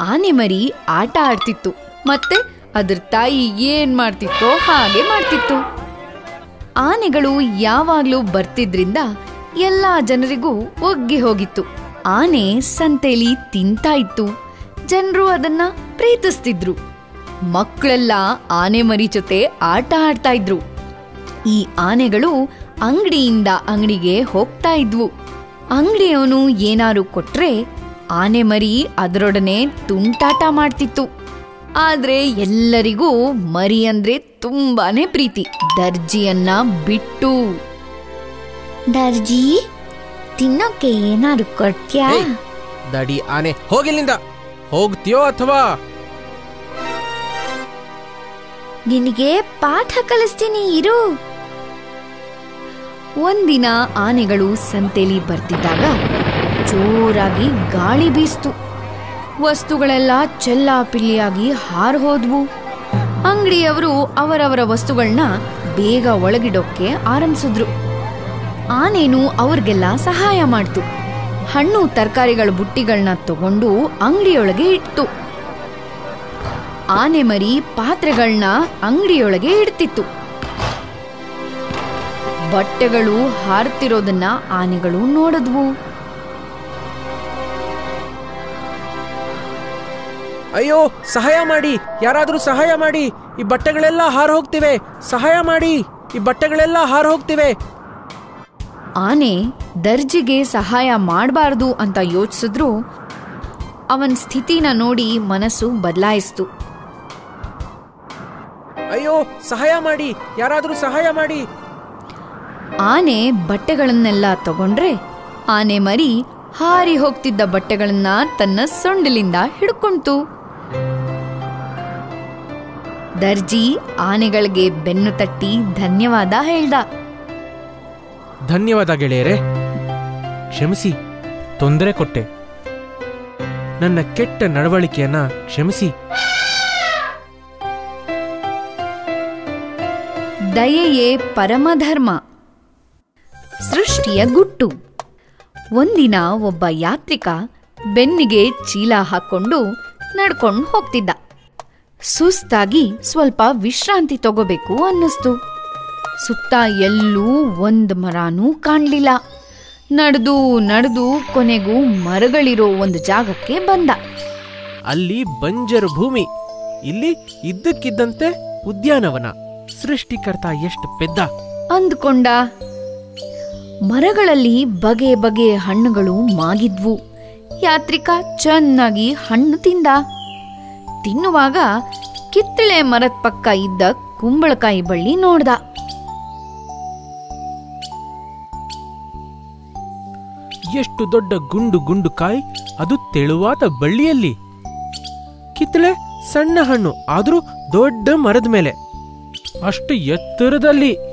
Speaker 1: ಆನೆ ಮರಿ ಆಟ ಆಡ್ತಿತ್ತು, ಮತ್ತೆ ಅದ್ರ ತಾಯಿ ಏನ್ ಮಾಡ್ತಿತ್ತೋ ಹಾಗೆ ಮಾಡ್ತಿತ್ತು. ಆನೆಗಳು ಯಾವಾಗ್ಲೂ ಬರ್ತಿದ್ರಿಂದ ಎಲ್ಲಾ ಜನರಿಗೂ ಒಗ್ಗಿ ಹೋಗಿತ್ತು. ಆನೆ ಸಂತೇಲಿ ತಿಂತಾ ಇತ್ತು, ಜನರು ಅದನ್ನ ಪ್ರೀತಿಸ್ತಿದ್ರು. ಮಕ್ಕಳೆಲ್ಲ ಆನೆ ಮರಿ ಜೊತೆ ಆಟ ಆಡ್ತಾ ಇದ್ರು. ಈ ಆನೆಗಳು ಅಂಗಡಿಯಿಂದ ಅಂಗಡಿಗೆ ಹೋಗ್ತಾ ಇದ್ವು. ಅಂಗಡಿಯವನು ಏನಾರು ಕೊಟ್ರೆ ಆನೆ ಮರಿ ಅದರೊಡನೆ ತುಂಟಾಟ ಮಾಡ್ತಿತ್ತು. ಆದ್ರೆ ಎಲ್ಲರಿಗೂ ಮರಿ ಅಂದ್ರೆ ತುಂಬಾನೇ ಪ್ರೀತಿ ದರ್ಜಿಯನ್ನ ಬಿಟ್ಟು.
Speaker 7: ದರ್ಜಿ ತಿನ್ನೋಕೆ ಏನಾರು ಕೊಡ್ತ್ಯಾ?
Speaker 2: ದಡಿ ಆನೆ ಹೋಗಿಲ್ಲಿಂದ ಹೋಗ್ತೀಯೋ ಅಥವಾ?
Speaker 7: ನಿನಗೆ ಪಾಠ ಕಲಿಸ್ತೀನಿ ಇರು.
Speaker 1: ಒಂದಿನ ಆನೆಗಳು ಸಂತೆಲಿ ಬರ್ತಿದ್ದಾಗ ಜೋರಾಗಿ ಗಾಳಿ ಬೀಸ್ತು. ವಸ್ತುಗಳೆಲ್ಲ ಚೆಲ್ಲಾಪಿಲ್ಲಿಯಾಗಿ ಹಾರ್ ಹೋದ್ವು. ಅಂಗಡಿಯವರು ಅವರವರ ವಸ್ತುಗಳನ್ನ ಬೇಗ ಒಳಗಿಡೋಕ್ಕೆ ಆರಂಭಿಸಿದ್ರು. ಆನೇನು ಅವ್ರಿಗೆಲ್ಲ ಸಹಾಯ ಮಾಡ್ತು. ಹಣ್ಣು, ತರಕಾರಿಗಳ ಬುಟ್ಟಿಗಳನ್ನ ತಗೊಂಡು ಅಂಗಡಿಯೊಳಗೆ ಇಟ್ಟು ಆನೆ ಮರಿ ಪಾತ್ರೆಗಳನ್ನ ಅಂಗಡಿಯೊಳಗೆ ಇಡ್ತಿತ್ತು. ಬಟ್ಟೆಗಳು ಹಾರ್ತಿರೋದನ್ನ ಆನೆಗಳು ನೋಡಿದ್ವು.
Speaker 2: ಅಯ್ಯೋ ಸಹಾಯ ಮಾಡಿ. ಯಾರಾದರೂ ಸಹಾಯ ಮಾಡಿ. ಈ ಬಟ್ಟೆಗಳೆಲ್ಲ ಹಾರ್ ಹೋಗ್ತಿವೆ. ಸಹಾಯ ಮಾಡಿ. ಈ ಬಟ್ಟೆಗಳೆಲ್ಲ ಹಾರ್ ಹೋಗ್ತಿವೆ.
Speaker 1: ಆನೆ ದರ್ಜಿಗೆ ಸಹಾಯ ಮಾಡಬಾರ್ದು ಅಂತ ಯೋಚಿಸಿದ್ರು ಅವನ ಸ್ಥಿತಿನ ನೋಡಿ ಮನಸ್ಸು ಬದಲಾಯಿಸ್ತು.
Speaker 2: ಅಯ್ಯೋ ಸಹಾಯ ಮಾಡಿ. ಯಾರಾದರೂ ಸಹಾಯ ಮಾಡಿ.
Speaker 1: ಆನೆ ಬಟ್ಟೆಗಳನ್ನೆಲ್ಲ ತಗೊಂಡ್ರೆ ಆನೆ ಮರಿ ಹಾರಿ ಹೋಗ್ತಿದ್ದ ಬಟ್ಟೆಗಳನ್ನ ತನ್ನ ಸೊಂಡಿಲಿಂದ ಹಿಡ್ಕೊಂತು ದರ್ಜಿ ಆನೆಗಳಿಗೆ ಬೆನ್ನು ತಟ್ಟಿ ಧನ್ಯವಾದ ಹೇಳ್ದ.
Speaker 6: ಧನ್ಯವಾದ ಗೆಳೆಯರೆ. ಕ್ಷಮಿಸಿ ತೊಂದರೆ ಕೊಟ್ಟೆ. ನನ್ನ ಕೆಟ್ಟ ನಡವಳಿಕೆಯನ್ನ ಕ್ಷಮಿಸಿ.
Speaker 1: ದಯೆಯೇ ಪರಮಧರ್ಮ. ಸೃಷ್ಟಿಯ ಗುಟ್ಟು. ಒಂದಿನ ಒಬ್ಬ ಯಾತ್ರಿಕ ಬೆನ್ನಿಗೆ ಚೀಲ ಹಾಕೊಂಡು ನಡ್ಕೊಂಡು ಹೋಗ್ತಿದ್ದ. ಸುಸ್ತಾಗಿ ಸ್ವಲ್ಪ ವಿಶ್ರಾಂತಿ ತಗೋಬೇಕು ಅನ್ನಿಸ್ತು. ಸುತ್ತ ಎಲ್ಲೂ ಒಂದ್ ಮರನೂ ಕಾಣಲಿಲ್ಲ. ನಡೆದು ನಡೆದು ಕೊನೆಗೂ ಮರಗಳಿರೋ ಒಂದು ಜಾಗಕ್ಕೆ ಬಂದ.
Speaker 6: ಅಲ್ಲಿ ಬಂಜರು ಭೂಮಿ ಇಲ್ಲಿ ಇದ್ದಕ್ಕಿದ್ದಂತೆ ಉದ್ಯಾನವನ. ಸೃಷ್ಟಿಕರ್ತ ಎಷ್ಟು ಪೆದ್ದ.
Speaker 1: ಅಂದ್ಕೊಂಡ ಮರಗಳಲ್ಲಿ ಬಗೆ ಬಗೆ ಹಣ್ಣುಗಳು ಮಾಗಿದ್ವು. ಯಾತ್ರಿಕ ಚೆನ್ನಾಗಿ ಹಣ್ಣು ತಿಂದ. ತಿನ್ನುವಾಗ ಕಿತ್ತಳೆ ಮರದ ಪಕ್ಕ ಇದ್ದ ಕುಂಬಳಕಾಯಿ ಬಳ್ಳಿ ನೋಡ್ದ.
Speaker 6: ಎಷ್ಟು ದೊಡ್ಡ ಗುಂಡು ಗುಂಡು ಕಾಯಿ, ಅದು ತೆಳುವಾದ ಬಳ್ಳಿಯಲ್ಲಿ. ಕಿತ್ತಳೆ ಸಣ್ಣ ಹಣ್ಣು, ಆದರೂ ದೊಡ್ಡ ಮರದ ಮೇಲೆ. ಅಷ್ಟು ಎತ್ತರದಲ್ಲಿ.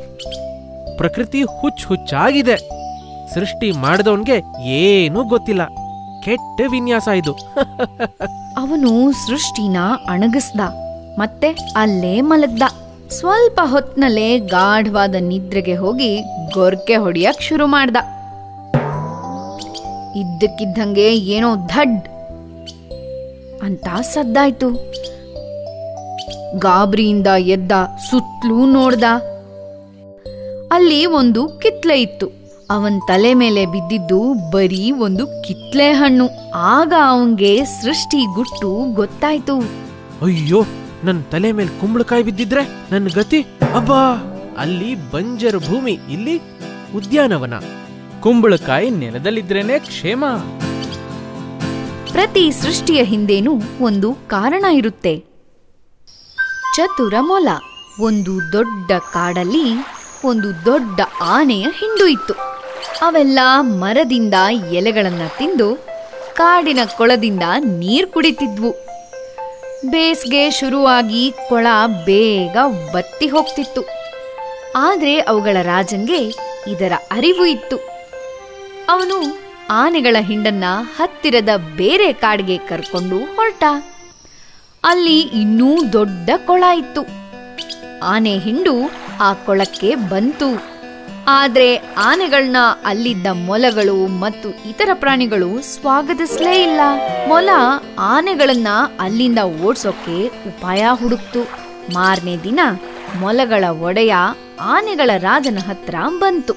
Speaker 6: ಪ್ರಕೃತಿ ಹುಚ್ಚು ಹುಚ್ಚಾಗಿದೆ. ಸೃಷ್ಟಿ ಮಾಡಿದವನ್ಗೆ ಏನೂ ಗೊತ್ತಿಲ್ಲ. ಕೆಟ್ಟ ವಿನ್ಯಾಸ ಇದು.
Speaker 1: ಅವನು ಸೃಷ್ಟಿನ ಅಣಗಿಸ್ದ, ಮತ್ತೆ ಅಲ್ಲೇ ಮಲಗ್ದ. ಸ್ವಲ್ಪ ಹೊತ್ನಲ್ಲೇ ಗಾಢವಾದ ನಿದ್ರೆಗೆ ಹೋಗಿ ಗೊರ್ಕೆ ಹೊಡಿಯಕ್ ಶುರು ಮಾಡ್ದ. ಇದ್ದಕ್ಕಿದ್ದಂಗೆ ಏನೋ ಧಡ್ ಅಂತ ಸದ್ದಾಯ್ತು. ಗಾಬ್ರಿಯಿಂದ ಎದ್ದ ಸುತ್ತಲೂ ನೋಡ್ದ. ಅಲ್ಲಿ ಒಂದು ಕಿತ್ಲೆ ಇತ್ತು. ಅವನ್ ತಲೆ ಮೇಲೆ ಬಿದ್ದಿದ್ದು ಬರೀ ಒಂದು ಕಿತ್ಲೆ ಹಣ್ಣು. ಆಗ ಅವಂಗೆ ಸೃಷ್ಟಿ ಗುಟ್ಟು ಗೊತ್ತಾಯ್ತು.
Speaker 6: ಅಯ್ಯೋ ನನ್ ತಲೆ ಮೇಲೆ ಕುಂಬಳಕಾಯಿ ಬಿದ್ದಿದ್ರೆ ನನ್ನ ಗತಿ? ಅಬ್ಬಾ! ಅಲ್ಲಿ ಬಂಜರು ಭೂಮಿ ಇಲ್ಲಿ ಉದ್ಯಾನವನ. ಕುಂಬಳಕಾಯಿ ನೆಲದಲ್ಲಿದ್ರೇನೆ ಕ್ಷೇಮ.
Speaker 1: ಪ್ರತಿ ಸೃಷ್ಟಿಯ ಹಿಂದೇನೂ ಒಂದು ಕಾರಣ ಇರುತ್ತೆ. ಚತುರ ಮೊಲ ಒಂದು ದೊಡ್ಡ ಕಾಡಲ್ಲಿ ಒಂದು ದೊಡ್ಡ ಆನೆಯ ಹಿಂಡು ಇತ್ತು. ಅವೆಲ್ಲ ಮರದಿಂದ ಎಲೆಗಳನ್ನು ತಿಂದು ಕಾಡಿನ ಕೊಳದಿಂದ ನೀರು ಕುಡಿತಿದ್ವು. ಬೇಸಿಗೆ ಶುರುವಾಗಿ ಕೊಳ ಬೇಗ ಬತ್ತಿ ಹೋಗ್ತಿತ್ತು. ಆದ್ರೆ ಅವುಗಳ ರಾಜಂಗೆ ಇದರ ಅರಿವು ಇತ್ತು. ಅವನು ಆನೆಗಳ ಹಿಂಡನ್ನ ಹತ್ತಿರದ ಬೇರೆ ಕಾಡಿಗೆ ಕರ್ಕೊಂಡು ಹೊರಟ. ಅಲ್ಲಿ ಇನ್ನೂ ದೊಡ್ಡ ಕೊಳ ಇತ್ತು. ಆನೆ ಹಿಂಡು ಆ ಕೊಳಕ್ಕೆ ಬಂತು. ಆದ್ರೆ ಆನೆಗಳನ್ನ ಅಲ್ಲಿದ್ದ ಮೊಲಗಳು ಮತ್ತು ಇತರ ಪ್ರಾಣಿಗಳು ಸ್ವಾಗತಿಸ್ಲೇ ಇಲ್ಲ. ಮೊಲ ಆನೆಗಳನ್ನ ಅಲ್ಲಿಂದ ಓಡಿಸೋಕೆ ಉಪಾಯ ಹುಡುಕ್ತು. ಮಾರನೇ ದಿನ ಮೊಲಗಳ ಒಡೆಯ ಆನೆಗಳ ರಾಜನ ಹತ್ರ ಬಂತು.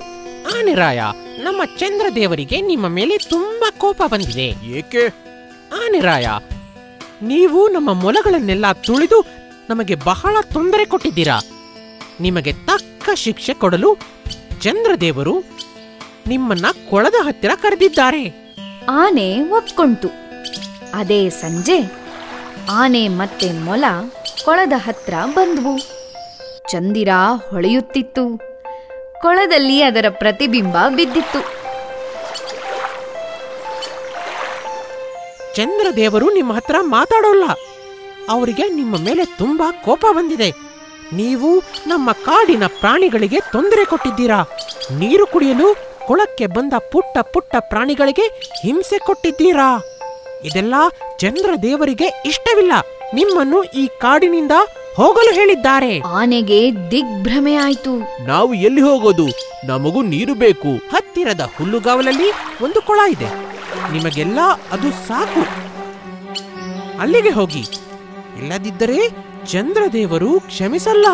Speaker 2: ಆನೆರಾಯ ನಮ್ಮ ಚಂದ್ರ ದೇವರಿಗೆ ನಿಮ್ಮ ಮೇಲೆ ತುಂಬಾ ಕೋಪ ಬಂದಿದೆ. ಏಕೆ? ಆನೆರಾಯ ನೀವು ನಮ್ಮ ಮೊಲಗಳನ್ನೆಲ್ಲ ತುಳಿದು ನಮಗೆ ಬಹಳ ತೊಂದರೆ ಕೊಟ್ಟಿದ್ದೀರಾ? ನಿಮಗೆ ತಕ್ಕ ಶಿಕ್ಷೆ ಕೊಡಲು ಚಂದ್ರದೇವರು ನಿಮ್ಮನ್ನ ಕೊಳದ ಹತ್ತಿರ ಕರೆದಿದ್ದಾರೆ.
Speaker 1: ಆನೆ ಒಪ್ಕೊಂತು ಅದೇ ಸಂಜೆ ಆನೆ ಮತ್ತೆ ಮೊಲ ಕೊಳದ ಹತ್ರ ಬಂದ್ವು. ಚಂದಿರ ಹೊಳೆಯುತ್ತಿತ್ತು. ಕೊಳದಲ್ಲಿ ಅದರ ಪ್ರತಿಬಿಂಬ ಬಿದ್ದಿತ್ತು.
Speaker 2: ಚಂದ್ರದೇವರು ನಿಮ್ಮ ಹತ್ರ ಮಾತಾಡೋಲ್ಲ. ಅವರಿಗೆ ನಿಮ್ಮ ಮೇಲೆ ತುಂಬಾ ಕೋಪ ಬಂದಿದೆ. ನೀವು ನಮ್ಮ ಕಾಡಿನ ಪ್ರಾಣಿಗಳಿಗೆ ತೊಂದರೆ ಕೊಟ್ಟಿದ್ದೀರಾ? ನೀರು ಕುಡಿಯಲು ಕೊಳಕ್ಕೆ ಬಂದ ಪುಟ್ಟ ಪುಟ್ಟ ಪ್ರಾಣಿಗಳಿಗೆ ಹಿಂಸೆ ಕೊಟ್ಟಿದ್ದೀರಾ? ಇದೆಲ್ಲ ಚಂದ್ರದೇವರಿಗೆ ಇಷ್ಟವಿಲ್ಲ. ನಿಮ್ಮನ್ನು ಈ ಕಾಡಿನಿಂದ ಹೋಗಲು ಹೇಳಿದ್ದಾರೆ.
Speaker 1: ಆನೆಗೆ ದಿಗ್ಭ್ರಮೆ ಆಯ್ತು.
Speaker 6: ನಾವು ಎಲ್ಲಿ ಹೋಗೋದು? ನಮಗೂ ನೀರು ಬೇಕು.
Speaker 2: ಹತ್ತಿರದ ಹುಲ್ಲುಗಾವಲಲ್ಲಿ ಒಂದು ಕೊಳ ಇದೆ. ನಿಮಗೆಲ್ಲ ಅದು ಸಾಕು. ಅಲ್ಲಿಗೆ ಹೋಗಿ. ಇಲ್ಲದಿದ್ದರೆ ಚಂದ್ರದೇವರು ಕ್ಷಮಿಸಲ್ಲ.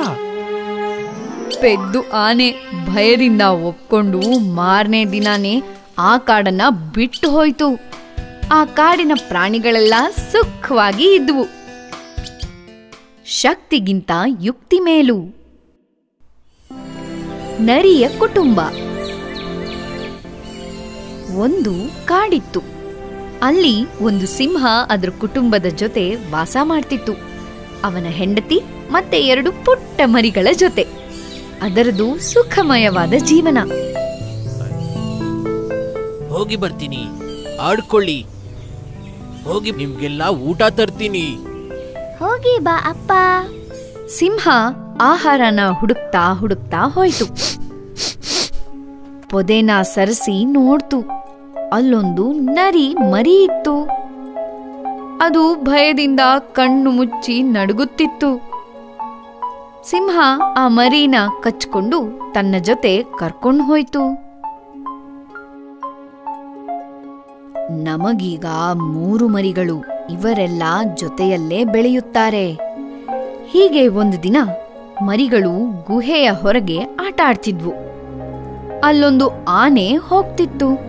Speaker 1: ಪೆದ್ದು ಆನೆ ಭಯದಿಂದ ಒಪ್ಕೊಂಡು ಮಾರನೇ ದಿನಾನೇ ಆ ಕಾಡನ್ನ ಬಿಟ್ಟು ಹೋಯ್ತು. ಆ ಕಾಡಿನ ಪ್ರಾಣಿಗಳೆಲ್ಲ ಸುಖವಾಗಿ ಇದ್ವು. ಶಕ್ತಿಗಿಂತ ಯುಕ್ತಿ ಮೇಲು. ನರಿಯ ಕುಟುಂಬ. ಒಂದು ಕಾಡಿತ್ತು. ಅಲ್ಲಿ ಒಂದು ಸಿಂಹ ಅದರ ಕುಟುಂಬದ ಜೊತೆ ವಾಸ ಮಾಡ್ತಿತ್ತು. ಅವನ ಹೆಂಡತಿ ಮತ್ತೆ ಎರಡು ಪುಟ್ಟ ಮರಿಗಳ ಜೊತೆ. ಅದರದು ಸುಖಮಯವಾದ ಜೀವನ.
Speaker 2: ಹೋಗಿ ಬರ್ತೀನಿ.
Speaker 12: ಆಡ್ಕೊಳ್ಳಿ. ಹೋಗಿ ನಿಮ್ಗೆಲ್ಲ ಊಟ ತರ್ತೀನಿ.
Speaker 7: ಹೋಗಿ ಬಾ ಅಪ್ಪ.
Speaker 1: ಸಿಂಹ ಆಹಾರನ ಹುಡುಕ್ತಾ ಹುಡುಕ್ತಾ ಹೋಯ್ತು. ಪೊದೆನ ಸರಿಸಿ ನೋಡ್ತು. ಅಲ್ಲೊಂದು ನರಿ ಮರಿ ಇತ್ತು. ಅದು ಭಯದಿಂದ ಕಣ್ಣು ಮುಚ್ಚಿ ನಡುಗುತ್ತಿತ್ತು. ಸಿಂಹ ಆ ಮರಿನ ಕಚ್ಕೊಂಡು ತನ್ನ ಜೊತೆ ಕರ್ಕೊಂಡು ಹೋಯ್ತು. ನಮಗೀಗ ಮೂರು ಮರಿಗಳು ಇವರೆಲ್ಲ ಜೊತೆಯಲ್ಲೇ ಬೆಳೆಯುತ್ತಾರೆ. ಹೀಗೆ ಒಂದು ದಿನ ಮರಿಗಳು ಗುಹೆಯ ಹೊರಗೆ ಆಟ ಆಡ್ತಿದ್ವು ಅಲ್ಲೊಂದು ಆನೆ ಹೋಗ್ತಿತ್ತು.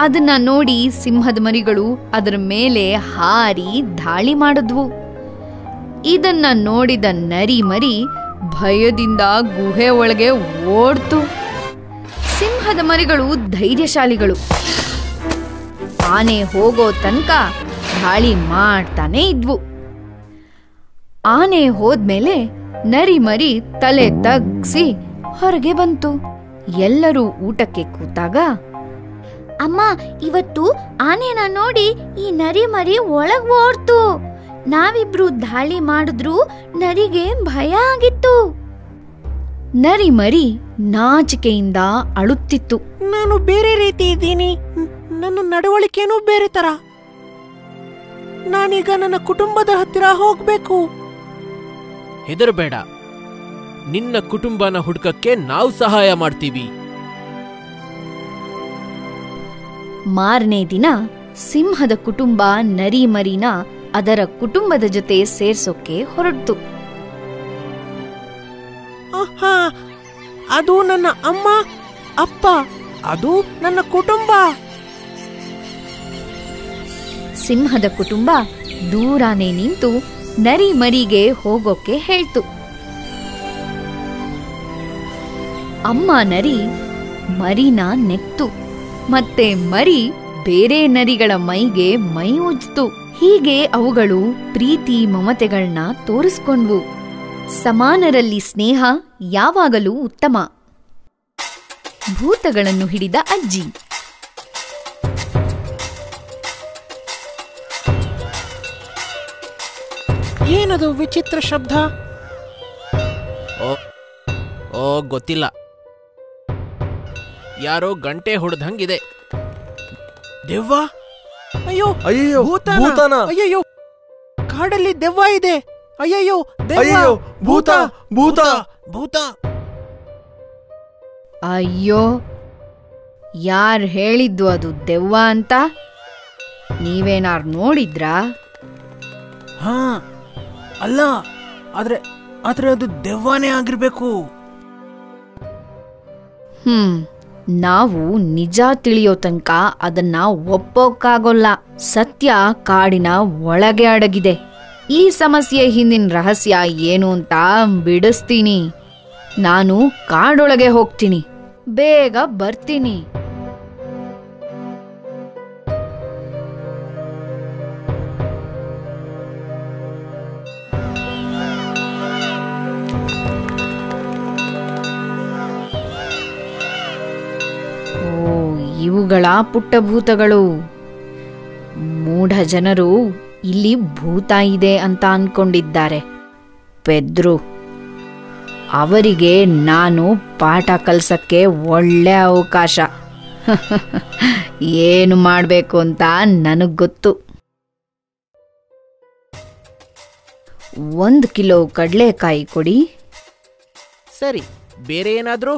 Speaker 1: ಅದನ್ನ ನೋಡಿ ಸಿಂಹದ ಮರಿಗಳು ಅದರ ಮೇಲೆ ಹಾರಿ ದಾಳಿ ಮಾಡಿದ್ವು. ಇದನ್ನ ನೋಡಿದ ನರಿ ಮರಿ ಭಯದಿಂದ ಗುಹೆ ಒಳಗೆ ಓಡ್ತು. ಸಿಂಹದ ಮರಿಗಳು ಧೈರ್ಯಶಾಲಿಗಳು. ಆನೆ ಹೋಗೋ ತನಕ ದಾಳಿ ಮಾಡ್ತಾನೆ ಇದ್ವು. ಆನೆ ಹೋದ್ಮೇಲೆ ನರಿ ಮರಿ ತಲೆ ತಗ್ಸಿ ಹೊರಗೆ ಬಂತು. ಎಲ್ಲರೂ ಊಟಕ್ಕೆ ಕೂತಾಗ
Speaker 7: ಅಮ್ಮ ಇವತ್ತು ಆನೆನ ನೋಡಿ ಈ ನರಿ ಮರಿ ಒಳಗ್ ಓಡ್ತು. ನಾವಿಬ್ರು ದಾಳಿ ಮಾಡಿದ್ರು ನರಿಗೆ ಭಯ ಆಗಿತ್ತು.
Speaker 1: ನರಿ ಮರಿ ನಾಚಿಕೆಯಿಂದ ಅಳುತ್ತಿತ್ತು.
Speaker 2: ನಾನು ಬೇರೆ ರೀತಿ ಇದ್ದೀನಿ. ನನ್ನ ನಡವಳಿಕೆನೂ ಬೇರೆ ತರ. ನಾನೀಗ ನನ್ನ ಕುಟುಂಬದ ಹತ್ತಿರ ಹೋಗ್ಬೇಕು.
Speaker 12: ಹೆದರಬೇಡ. ನಿನ್ನ ಕುಟುಂಬನ ಹುಡುಕಕ್ಕೆ ನಾವು ಸಹಾಯ ಮಾಡ್ತೀವಿ.
Speaker 1: ಮಾರನೇ ದಿನ ಸಿಂಹದ ಕುಟುಂಬ ನರಿ ಮರಿನ ಅದರ ಕುಟುಂಬದ ಜೊತೆ ಸೇರ್ಸೋಕೆ ಹೊರಡ್ತು.
Speaker 2: ಆಹಾ ಅದು ನನ್ನ ಅಮ್ಮ ಅಪ್ಪ ಅದು ನನ್ನ ಕುಟುಂಬ.
Speaker 1: ಸಿಂಹದ ಕುಟುಂಬ ದೂರಾನೇ ನಿಂತು ನರಿ ಮರಿಗೆ ಹೋಗೋಕೆ ಹೇಳ್ತು. ಅಮ್ಮ ನರಿ ಮರಿನ ನೆಕ್ತು. ಮತ್ತೆ ಮರಿ ಬೇರೆ ನರಿಗಳ ಮೈಗೆ ಮೈ ಉಜ್ತು ಹೀಗೆ ಅವುಗಳು ಪ್ರೀತಿ ಮಮತೆಗಳನ್ನ ತೋರಿಸ್ಕೊಂಡ್ವು. ಸಮಾನರಲ್ಲಿ ಸ್ನೇಹ ಯಾವಾಗಲೂ ಉತ್ತಮ. ಭೂತಗಳನ್ನು ಹಿಡಿದ ಅಜ್ಜಿ.
Speaker 2: ಏನದು ವಿಚಿತ್ರ ಶಬ್ದ?
Speaker 12: ಓ ಓ ಗೊತ್ತಿಲ್ಲ. ಯಾರೋ ಗಂಟೆ ಹೊಡೆದಂಗಿದೆ.
Speaker 2: ದೆವ್ವ? ಅಯ್ಯೋ
Speaker 10: ಅಯ್ಯೋ
Speaker 2: ಭೂತಾನ. ಅಯ್ಯಯ್ಯೋ ಕಾಡಲ್ಲಿ ದೆವ್ವ ಇದೆ. ಅಯ್ಯಯ್ಯೋ ದೆವ್ವ.
Speaker 10: ಅಯ್ಯಯ್ಯೋ, ಭೂತ, ಭೂತ.
Speaker 2: ಭೂತ.
Speaker 1: ಅಯ್ಯೋ ಯಾರ್ ಹೇಳಿದ್ದು ಅದು ದೆವ್ವ ಅಂತ? ನೀವೇನಾರ್ ನೋಡಿದ್ರಾ?
Speaker 2: ಹಾ ಅಲ್ಲ ಆದ್ರೆ ಆದ್ರೆ ಅದು ದೆವ್ವಾನೇ ಆಗಿರ್ಬೇಕು.
Speaker 1: ಹ್ಮ್. ನಾವು ನಿಜ ತಿಳಿಯೋ ತನಕ ಅದನ್ನ ಒಪ್ಪೋಕ್ಕಾಗೋಲ್ಲ ಸತ್ಯ ಕಾಡಿನ ಒಳಗೆ ಅಡಗಿದೆ. ಈ ಸಮಸ್ಯೆ ಹಿಂದಿನ ರಹಸ್ಯ ಏನು ಅಂತ ಬಿಡಿಸ್ತೀನಿ. ನಾನು ಕಾಡೊಳಗೆ ಹೋಗ್ತೀನಿ. ಬೇಗ ಬರ್ತೀನಿ. ಇವುಗಳ ಪುಟ್ಟಭೂತಗಳು. ಮೂಢ ಜನರು ಇಲ್ಲಿ ಭೂತ ಇದೆ ಅಂತ ಅನ್ಕೊಂಡಿದ್ದಾರೆ. ಪೆದ್ರು ಅವರಿಗೆ ನಾನು ಪಾಠ ಕಲ್ಸಕ್ಕೆ ಒಳ್ಳೆ ಅವಕಾಶ. ಏನು ಮಾಡಬೇಕು ಅಂತ ನನಗ್ ಗೊತ್ತು. ಒಂದು ಕಿಲೋ ಕಡಲೆಕಾಯಿ ಕೊಡಿ.
Speaker 12: ಸರಿ ಬೇರೆ ಏನಾದ್ರೂ?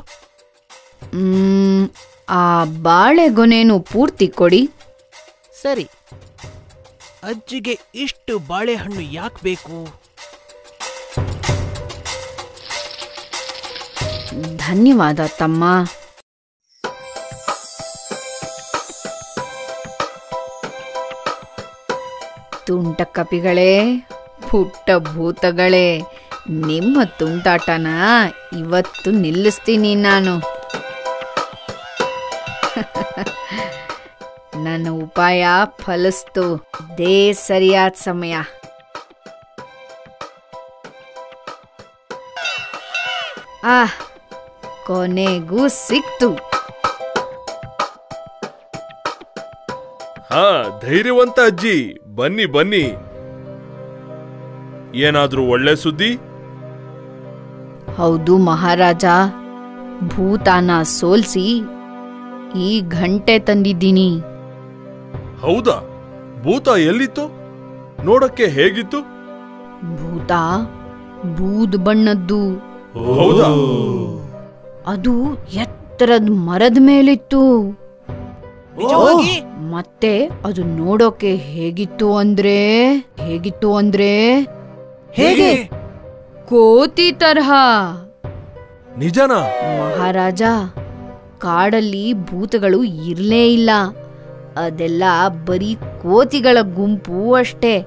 Speaker 1: ಆ ಬಾಳೆಗೊನೆನು ಪೂರ್ತಿ ಕೊಡಿ.
Speaker 12: ಸರಿ.
Speaker 2: ಅಜ್ಜಿಗೆ ಇಷ್ಟು ಬಾಳೆಹಣ್ಣು ಯಾಕೆ ಬೇಕು?
Speaker 1: ಧನ್ಯವಾದ ತಮ್ಮ. ತುಂಟ ಕಪಿಗಳೇ ಪುಟ್ಟ ಭೂತಗಳೇ ನಿಮ್ಮ ತುಂಟಾಟನ ಇವತ್ತು ನಿಲ್ಲಿಸ್ತೀನಿ ನಾನು. ಉಪಾಯ ಫಲಿಸ್ತು. ದೇ ಸರಿಯಾದ ಸಮಯ. ಆಹ್ ಕೊನೆಗೂ ಸಿಕ್ತು.
Speaker 10: ಹಾ ಧೈರ್ಯವಂತ ಅಜ್ಜಿ ಬನ್ನಿ ಬನ್ನಿ. ಏನಾದ್ರೂ ಒಳ್ಳೆ ಸುದ್ದಿ?
Speaker 1: ಹೌದು ಮಹಾರಾಜ ಭೂತಾನ ಸೋಲ್ಸಿ ಈ ಘಂಟೆ ತಂದಿದ್ದೀನಿ.
Speaker 10: ಹೌದಾ? ಭೂತ ಎಲ್ಲಿತ್ತು? ನೋಡಕ್ಕೆ ಹೇಗಿತ್ತು?
Speaker 1: ಭೂತ ಬೂದ್ ಬಣ್ಣದ್ದು.
Speaker 10: ಹೌದಾ?
Speaker 1: ಅದು ಎತ್ತರದ ಮರದ ಮೇಲಿತ್ತು.
Speaker 12: ನಿಜವಾಗಿ?
Speaker 1: ಮತ್ತೆ ಅದು ನೋಡೋಕೆ ಹೇಗಿತ್ತು ಅಂದ್ರೆ ಹೇಗಿತ್ತು ಅಂದ್ರೆ
Speaker 12: ಹೇಗೆ?
Speaker 1: ಕೋತಿ ತರಹ.
Speaker 10: ನಿಜನಾ?
Speaker 1: ಮಹಾರಾಜ ಕಾಡಲ್ಲಿ ಭೂತಗಳು ಇರ್ಲೇ ಇಲ್ಲ. ಅದೆಲ್ಲ ಬರೀ ಕೋತಿಗಳ ಗುಂಪು ಅಷ್ಟೇ.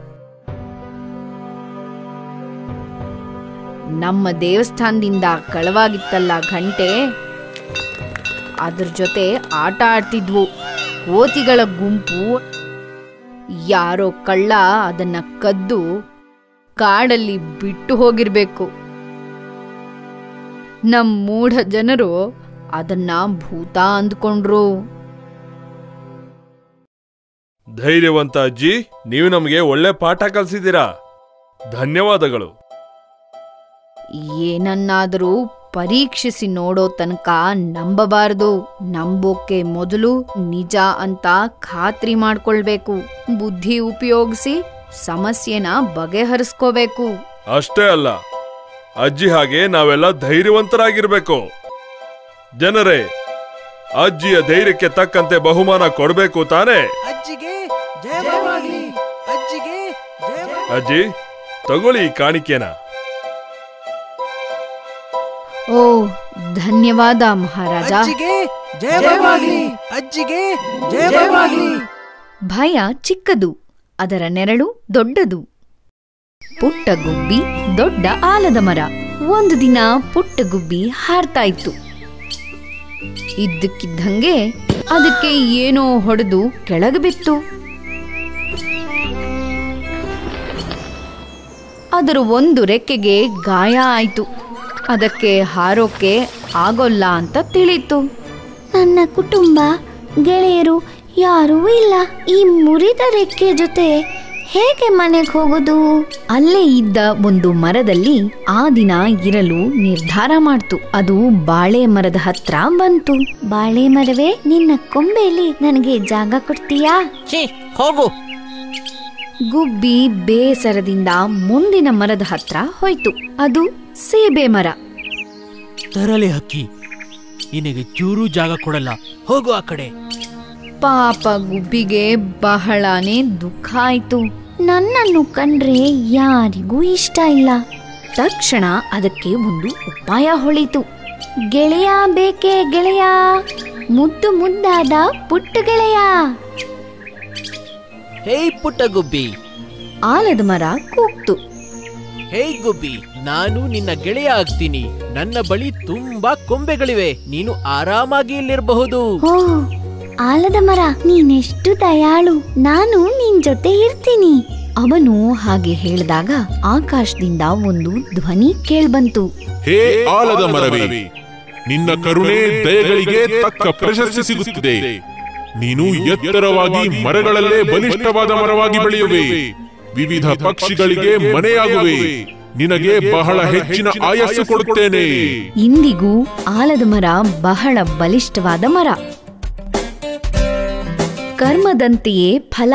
Speaker 1: ನಮ್ಮ ದೇವಸ್ಥಾನದಿಂದ ಕಳವಾಗಿತ್ತಲ್ಲ ಘಂಟೆ? ಅದ್ರ ಜೊತೆ ಆಟ ಆಡ್ತಿದ್ವು. ಕೋತಿಗಳ ಗುಂಪು. ಯಾರೋ ಕಳ್ಳ ಅದನ್ನ ಕದ್ದು ಕಾಡಲ್ಲಿ ಬಿಟ್ಟು ಹೋಗಿರ್ಬೇಕು. ನಮ್ಮ ಮೂಢ ಜನರು ಅದನ್ನ ಭೂತ ಅಂದ್ಕೊಂಡ್ರು.
Speaker 10: ಧೈರ್ಯವಂತ ಅಜ್ಜಿ ನೀವು ನಮಗೆ ಒಳ್ಳೆ ಪಾಠ ಕಲಿಸಿದ್ದೀರಾ. ಧನ್ಯವಾದಗಳು.
Speaker 1: ಏನನ್ನಾದರೂ ಪರೀಕ್ಷಿಸಿ ನೋಡೋ ತನಕ ನಂಬಬಾರದು. ನಂಬೋಕೆ ಮೊದಲು ನಿಜ ಅಂತ ಖಾತ್ರಿ ಮಾಡ್ಕೊಳ್ಬೇಕು. ಬುದ್ಧಿ ಉಪಯೋಗಿಸಿ ಸಮಸ್ಯೆನ ಬಗೆಹರಿಸ್ಕೋಬೇಕು.
Speaker 10: ಅಷ್ಟೇ ಅಲ್ಲ ಅಜ್ಜಿ ಹಾಗೆ ನಾವೆಲ್ಲ ಧೈರ್ಯವಂತರಾಗಿರ್ಬೇಕು. ಜನರೇ ಅಜ್ಜಿಯ ಧೈರ್ಯಕ್ಕೆ ತಕ್ಕಂತೆ ಬಹುಮಾನ ಕೊಡಬೇಕು ತಾನೇ?
Speaker 12: ಅಜ್ಜಿಗೆ ಜಯವಾಗಲಿ. ಅಜ್ಜಿಗೆ ಜಯವಾಗಲಿ.
Speaker 10: ಅಜ್ಜಿ ತಗೊಳ್ಳಿ ಈ ಕಾಣಿಕೆನ.
Speaker 1: ಓ ಧನ್ಯವಾದ ಮಹಾರಾಜ.
Speaker 12: ಅಜ್ಜಿಗೆ ಜಯವಾಗಲಿ. ಅಜ್ಜಿಗೆ ಜಯವಾಗಲಿ.
Speaker 1: ಭಯ ಚಿಕ್ಕದು ಅದರ ನೆರಳು ದೊಡ್ಡದು. ಪುಟ್ಟ ಗುಬ್ಬಿ ದೊಡ್ಡ ಆಲದ ಮರ. ಒಂದು ದಿನ ಪುಟ್ಟ ಗುಬ್ಬಿ ಹಾರ್ತಾ ಇತ್ತು. ಇದ್ದಕ್ಕಿದ್ದಂಗೆ ಅದಕ್ಕೆ ಏನೋ ಹೊಡೆದು ಕೆಳಗೆ ಬಿತ್ತು. ಅದರ ಒಂದು ರೆಕ್ಕೆಗೆ ಗಾಯ ಆಯ್ತು. ಅದಕ್ಕೆ ಹಾರೋಕೆ ಆಗೋಲ್ಲ ಅಂತ ತಿಳಿತು
Speaker 7: ನನ್ನ ಕುಟುಂಬ, ಗೆಳೆಯರು ಯಾರೂ ಇಲ್ಲ. ಈ ಮುರಿದ ರೆಕ್ಕೆ ಜೊತೆ ಹೇಗೆ ಮನೆಗೆ ಹೋಗೋದು?
Speaker 1: ಅಲ್ಲೇ ಇದ್ದ ಒಂದು ಮರದಲ್ಲಿ ಆ ದಿನ ಇರಲು ನಿರ್ಧಾರ ಮಾಡ್ತು. ಅದು ಬಾಳೆ ಮರದ ಹತ್ರ ಬಂತು.
Speaker 7: ಬಾಳೆ ಮರವೇ ನಿನ್ನ ಕೊಂಬೆಯಲ್ಲಿ ನನಗೆ ಜಾಗ ಕೊಡ್ತೀಯಾ?
Speaker 12: ಛೀ ಹೋಗು.
Speaker 1: ಗುಬ್ಬಿ ಬೇಸರದಿಂದ ಮುಂದಿನ ಮರದ ಹತ್ರ ಹೋಯ್ತು. ಅದು ಸೇಬೆ ಮರ.
Speaker 12: ತರಲೆ ಹಕ್ಕಿ. ನಿನಗೆ ಚೂರು ಜಾಗ ಕೊಡಲ್ಲ. ಹೋಗು ಆ ಕಡೆ.
Speaker 1: ಪಾಪ ಗುಬ್ಬಿಗೆ ಬಹಳಾನೇ ದುಃಖ ಆಯ್ತು.
Speaker 7: ನನ್ನನ್ನು ಕಂಡ್ರೆ ಯಾರಿಗೂ ಇಷ್ಟ ಇಲ್ಲ.
Speaker 1: ತಕ್ಷಣ ಅದಕ್ಕೆ ಒಂದು ಉಪಾಯ ಹೊಳಿತು.
Speaker 7: ಗೆಳೆಯ ಬೇಕೇ ಗೆಳೆಯ? ಮುದ್ದು ಮುದ್ದಾದ ಪುಟ್ಟ ಗೆಳೆಯ?
Speaker 12: ಹೇ ಪುಟ್ಟ ಗುಬ್ಬಿ.
Speaker 1: ಆಲದ ಮರ ಕೂಗ್ತು.
Speaker 12: ಹೇ ಗುಬ್ಬಿ ನಾನು ನಿನ್ನ ಗೆಳೆಯ ಆಗ್ತೀನಿ. ನನ್ನ ಬಳಿ ತುಂಬಾ ಕೊಂಬೆಗಳಿವೆ. ನೀನು ಆರಾಮಾಗಿ ಇಲ್ಲಿರಬಹುದು.
Speaker 7: ಆಲದ ಮರ ನೀನೆಷ್ಟು ದಯಾಳು. ನಾನು ನಿನ್ ಜೊತೆ ಇರ್ತೀನಿ.
Speaker 1: ಅವನು ಹಾಗೆ ಹೇಳಿದಾಗ ಆಕಾಶದಿಂದ ಒಂದು ಧ್ವನಿ ಕೇಳ್ಬಂತು.
Speaker 3: ಹೇ ಆಲದ ಮರವೇ ನಿನ್ನ ಕರುಣೆ ದಯಗಳಿಗೆ ತಕ್ಕ ಪ್ರಶಸ್ತಿ ಸಿಗುತ್ತಿದೆ. ನೀನು ಎತ್ತರವಾಗಿ ಮರಗಳಲ್ಲೇ ಬಲಿಷ್ಠವಾದ ಮರವಾಗಿ ಬೆಳೆಯುವೆ. ವಿವಿಧ ಪಕ್ಷಿಗಳಿಗೆ ಮನೆಯಾಗುವೆ. ನಿನಗೆ ಬಹಳ ಹೆಚ್ಚಿನ ಆಯಸ್ಸು ಕೊಡುತ್ತೇನೆ.
Speaker 1: ಇಂದಿಗೂ ಆಲದ ಮರ ಬಹಳ ಬಲಿಷ್ಠವಾದ ಮರ. ಕರ್ಮದಂತೆಯೇ ಫಲ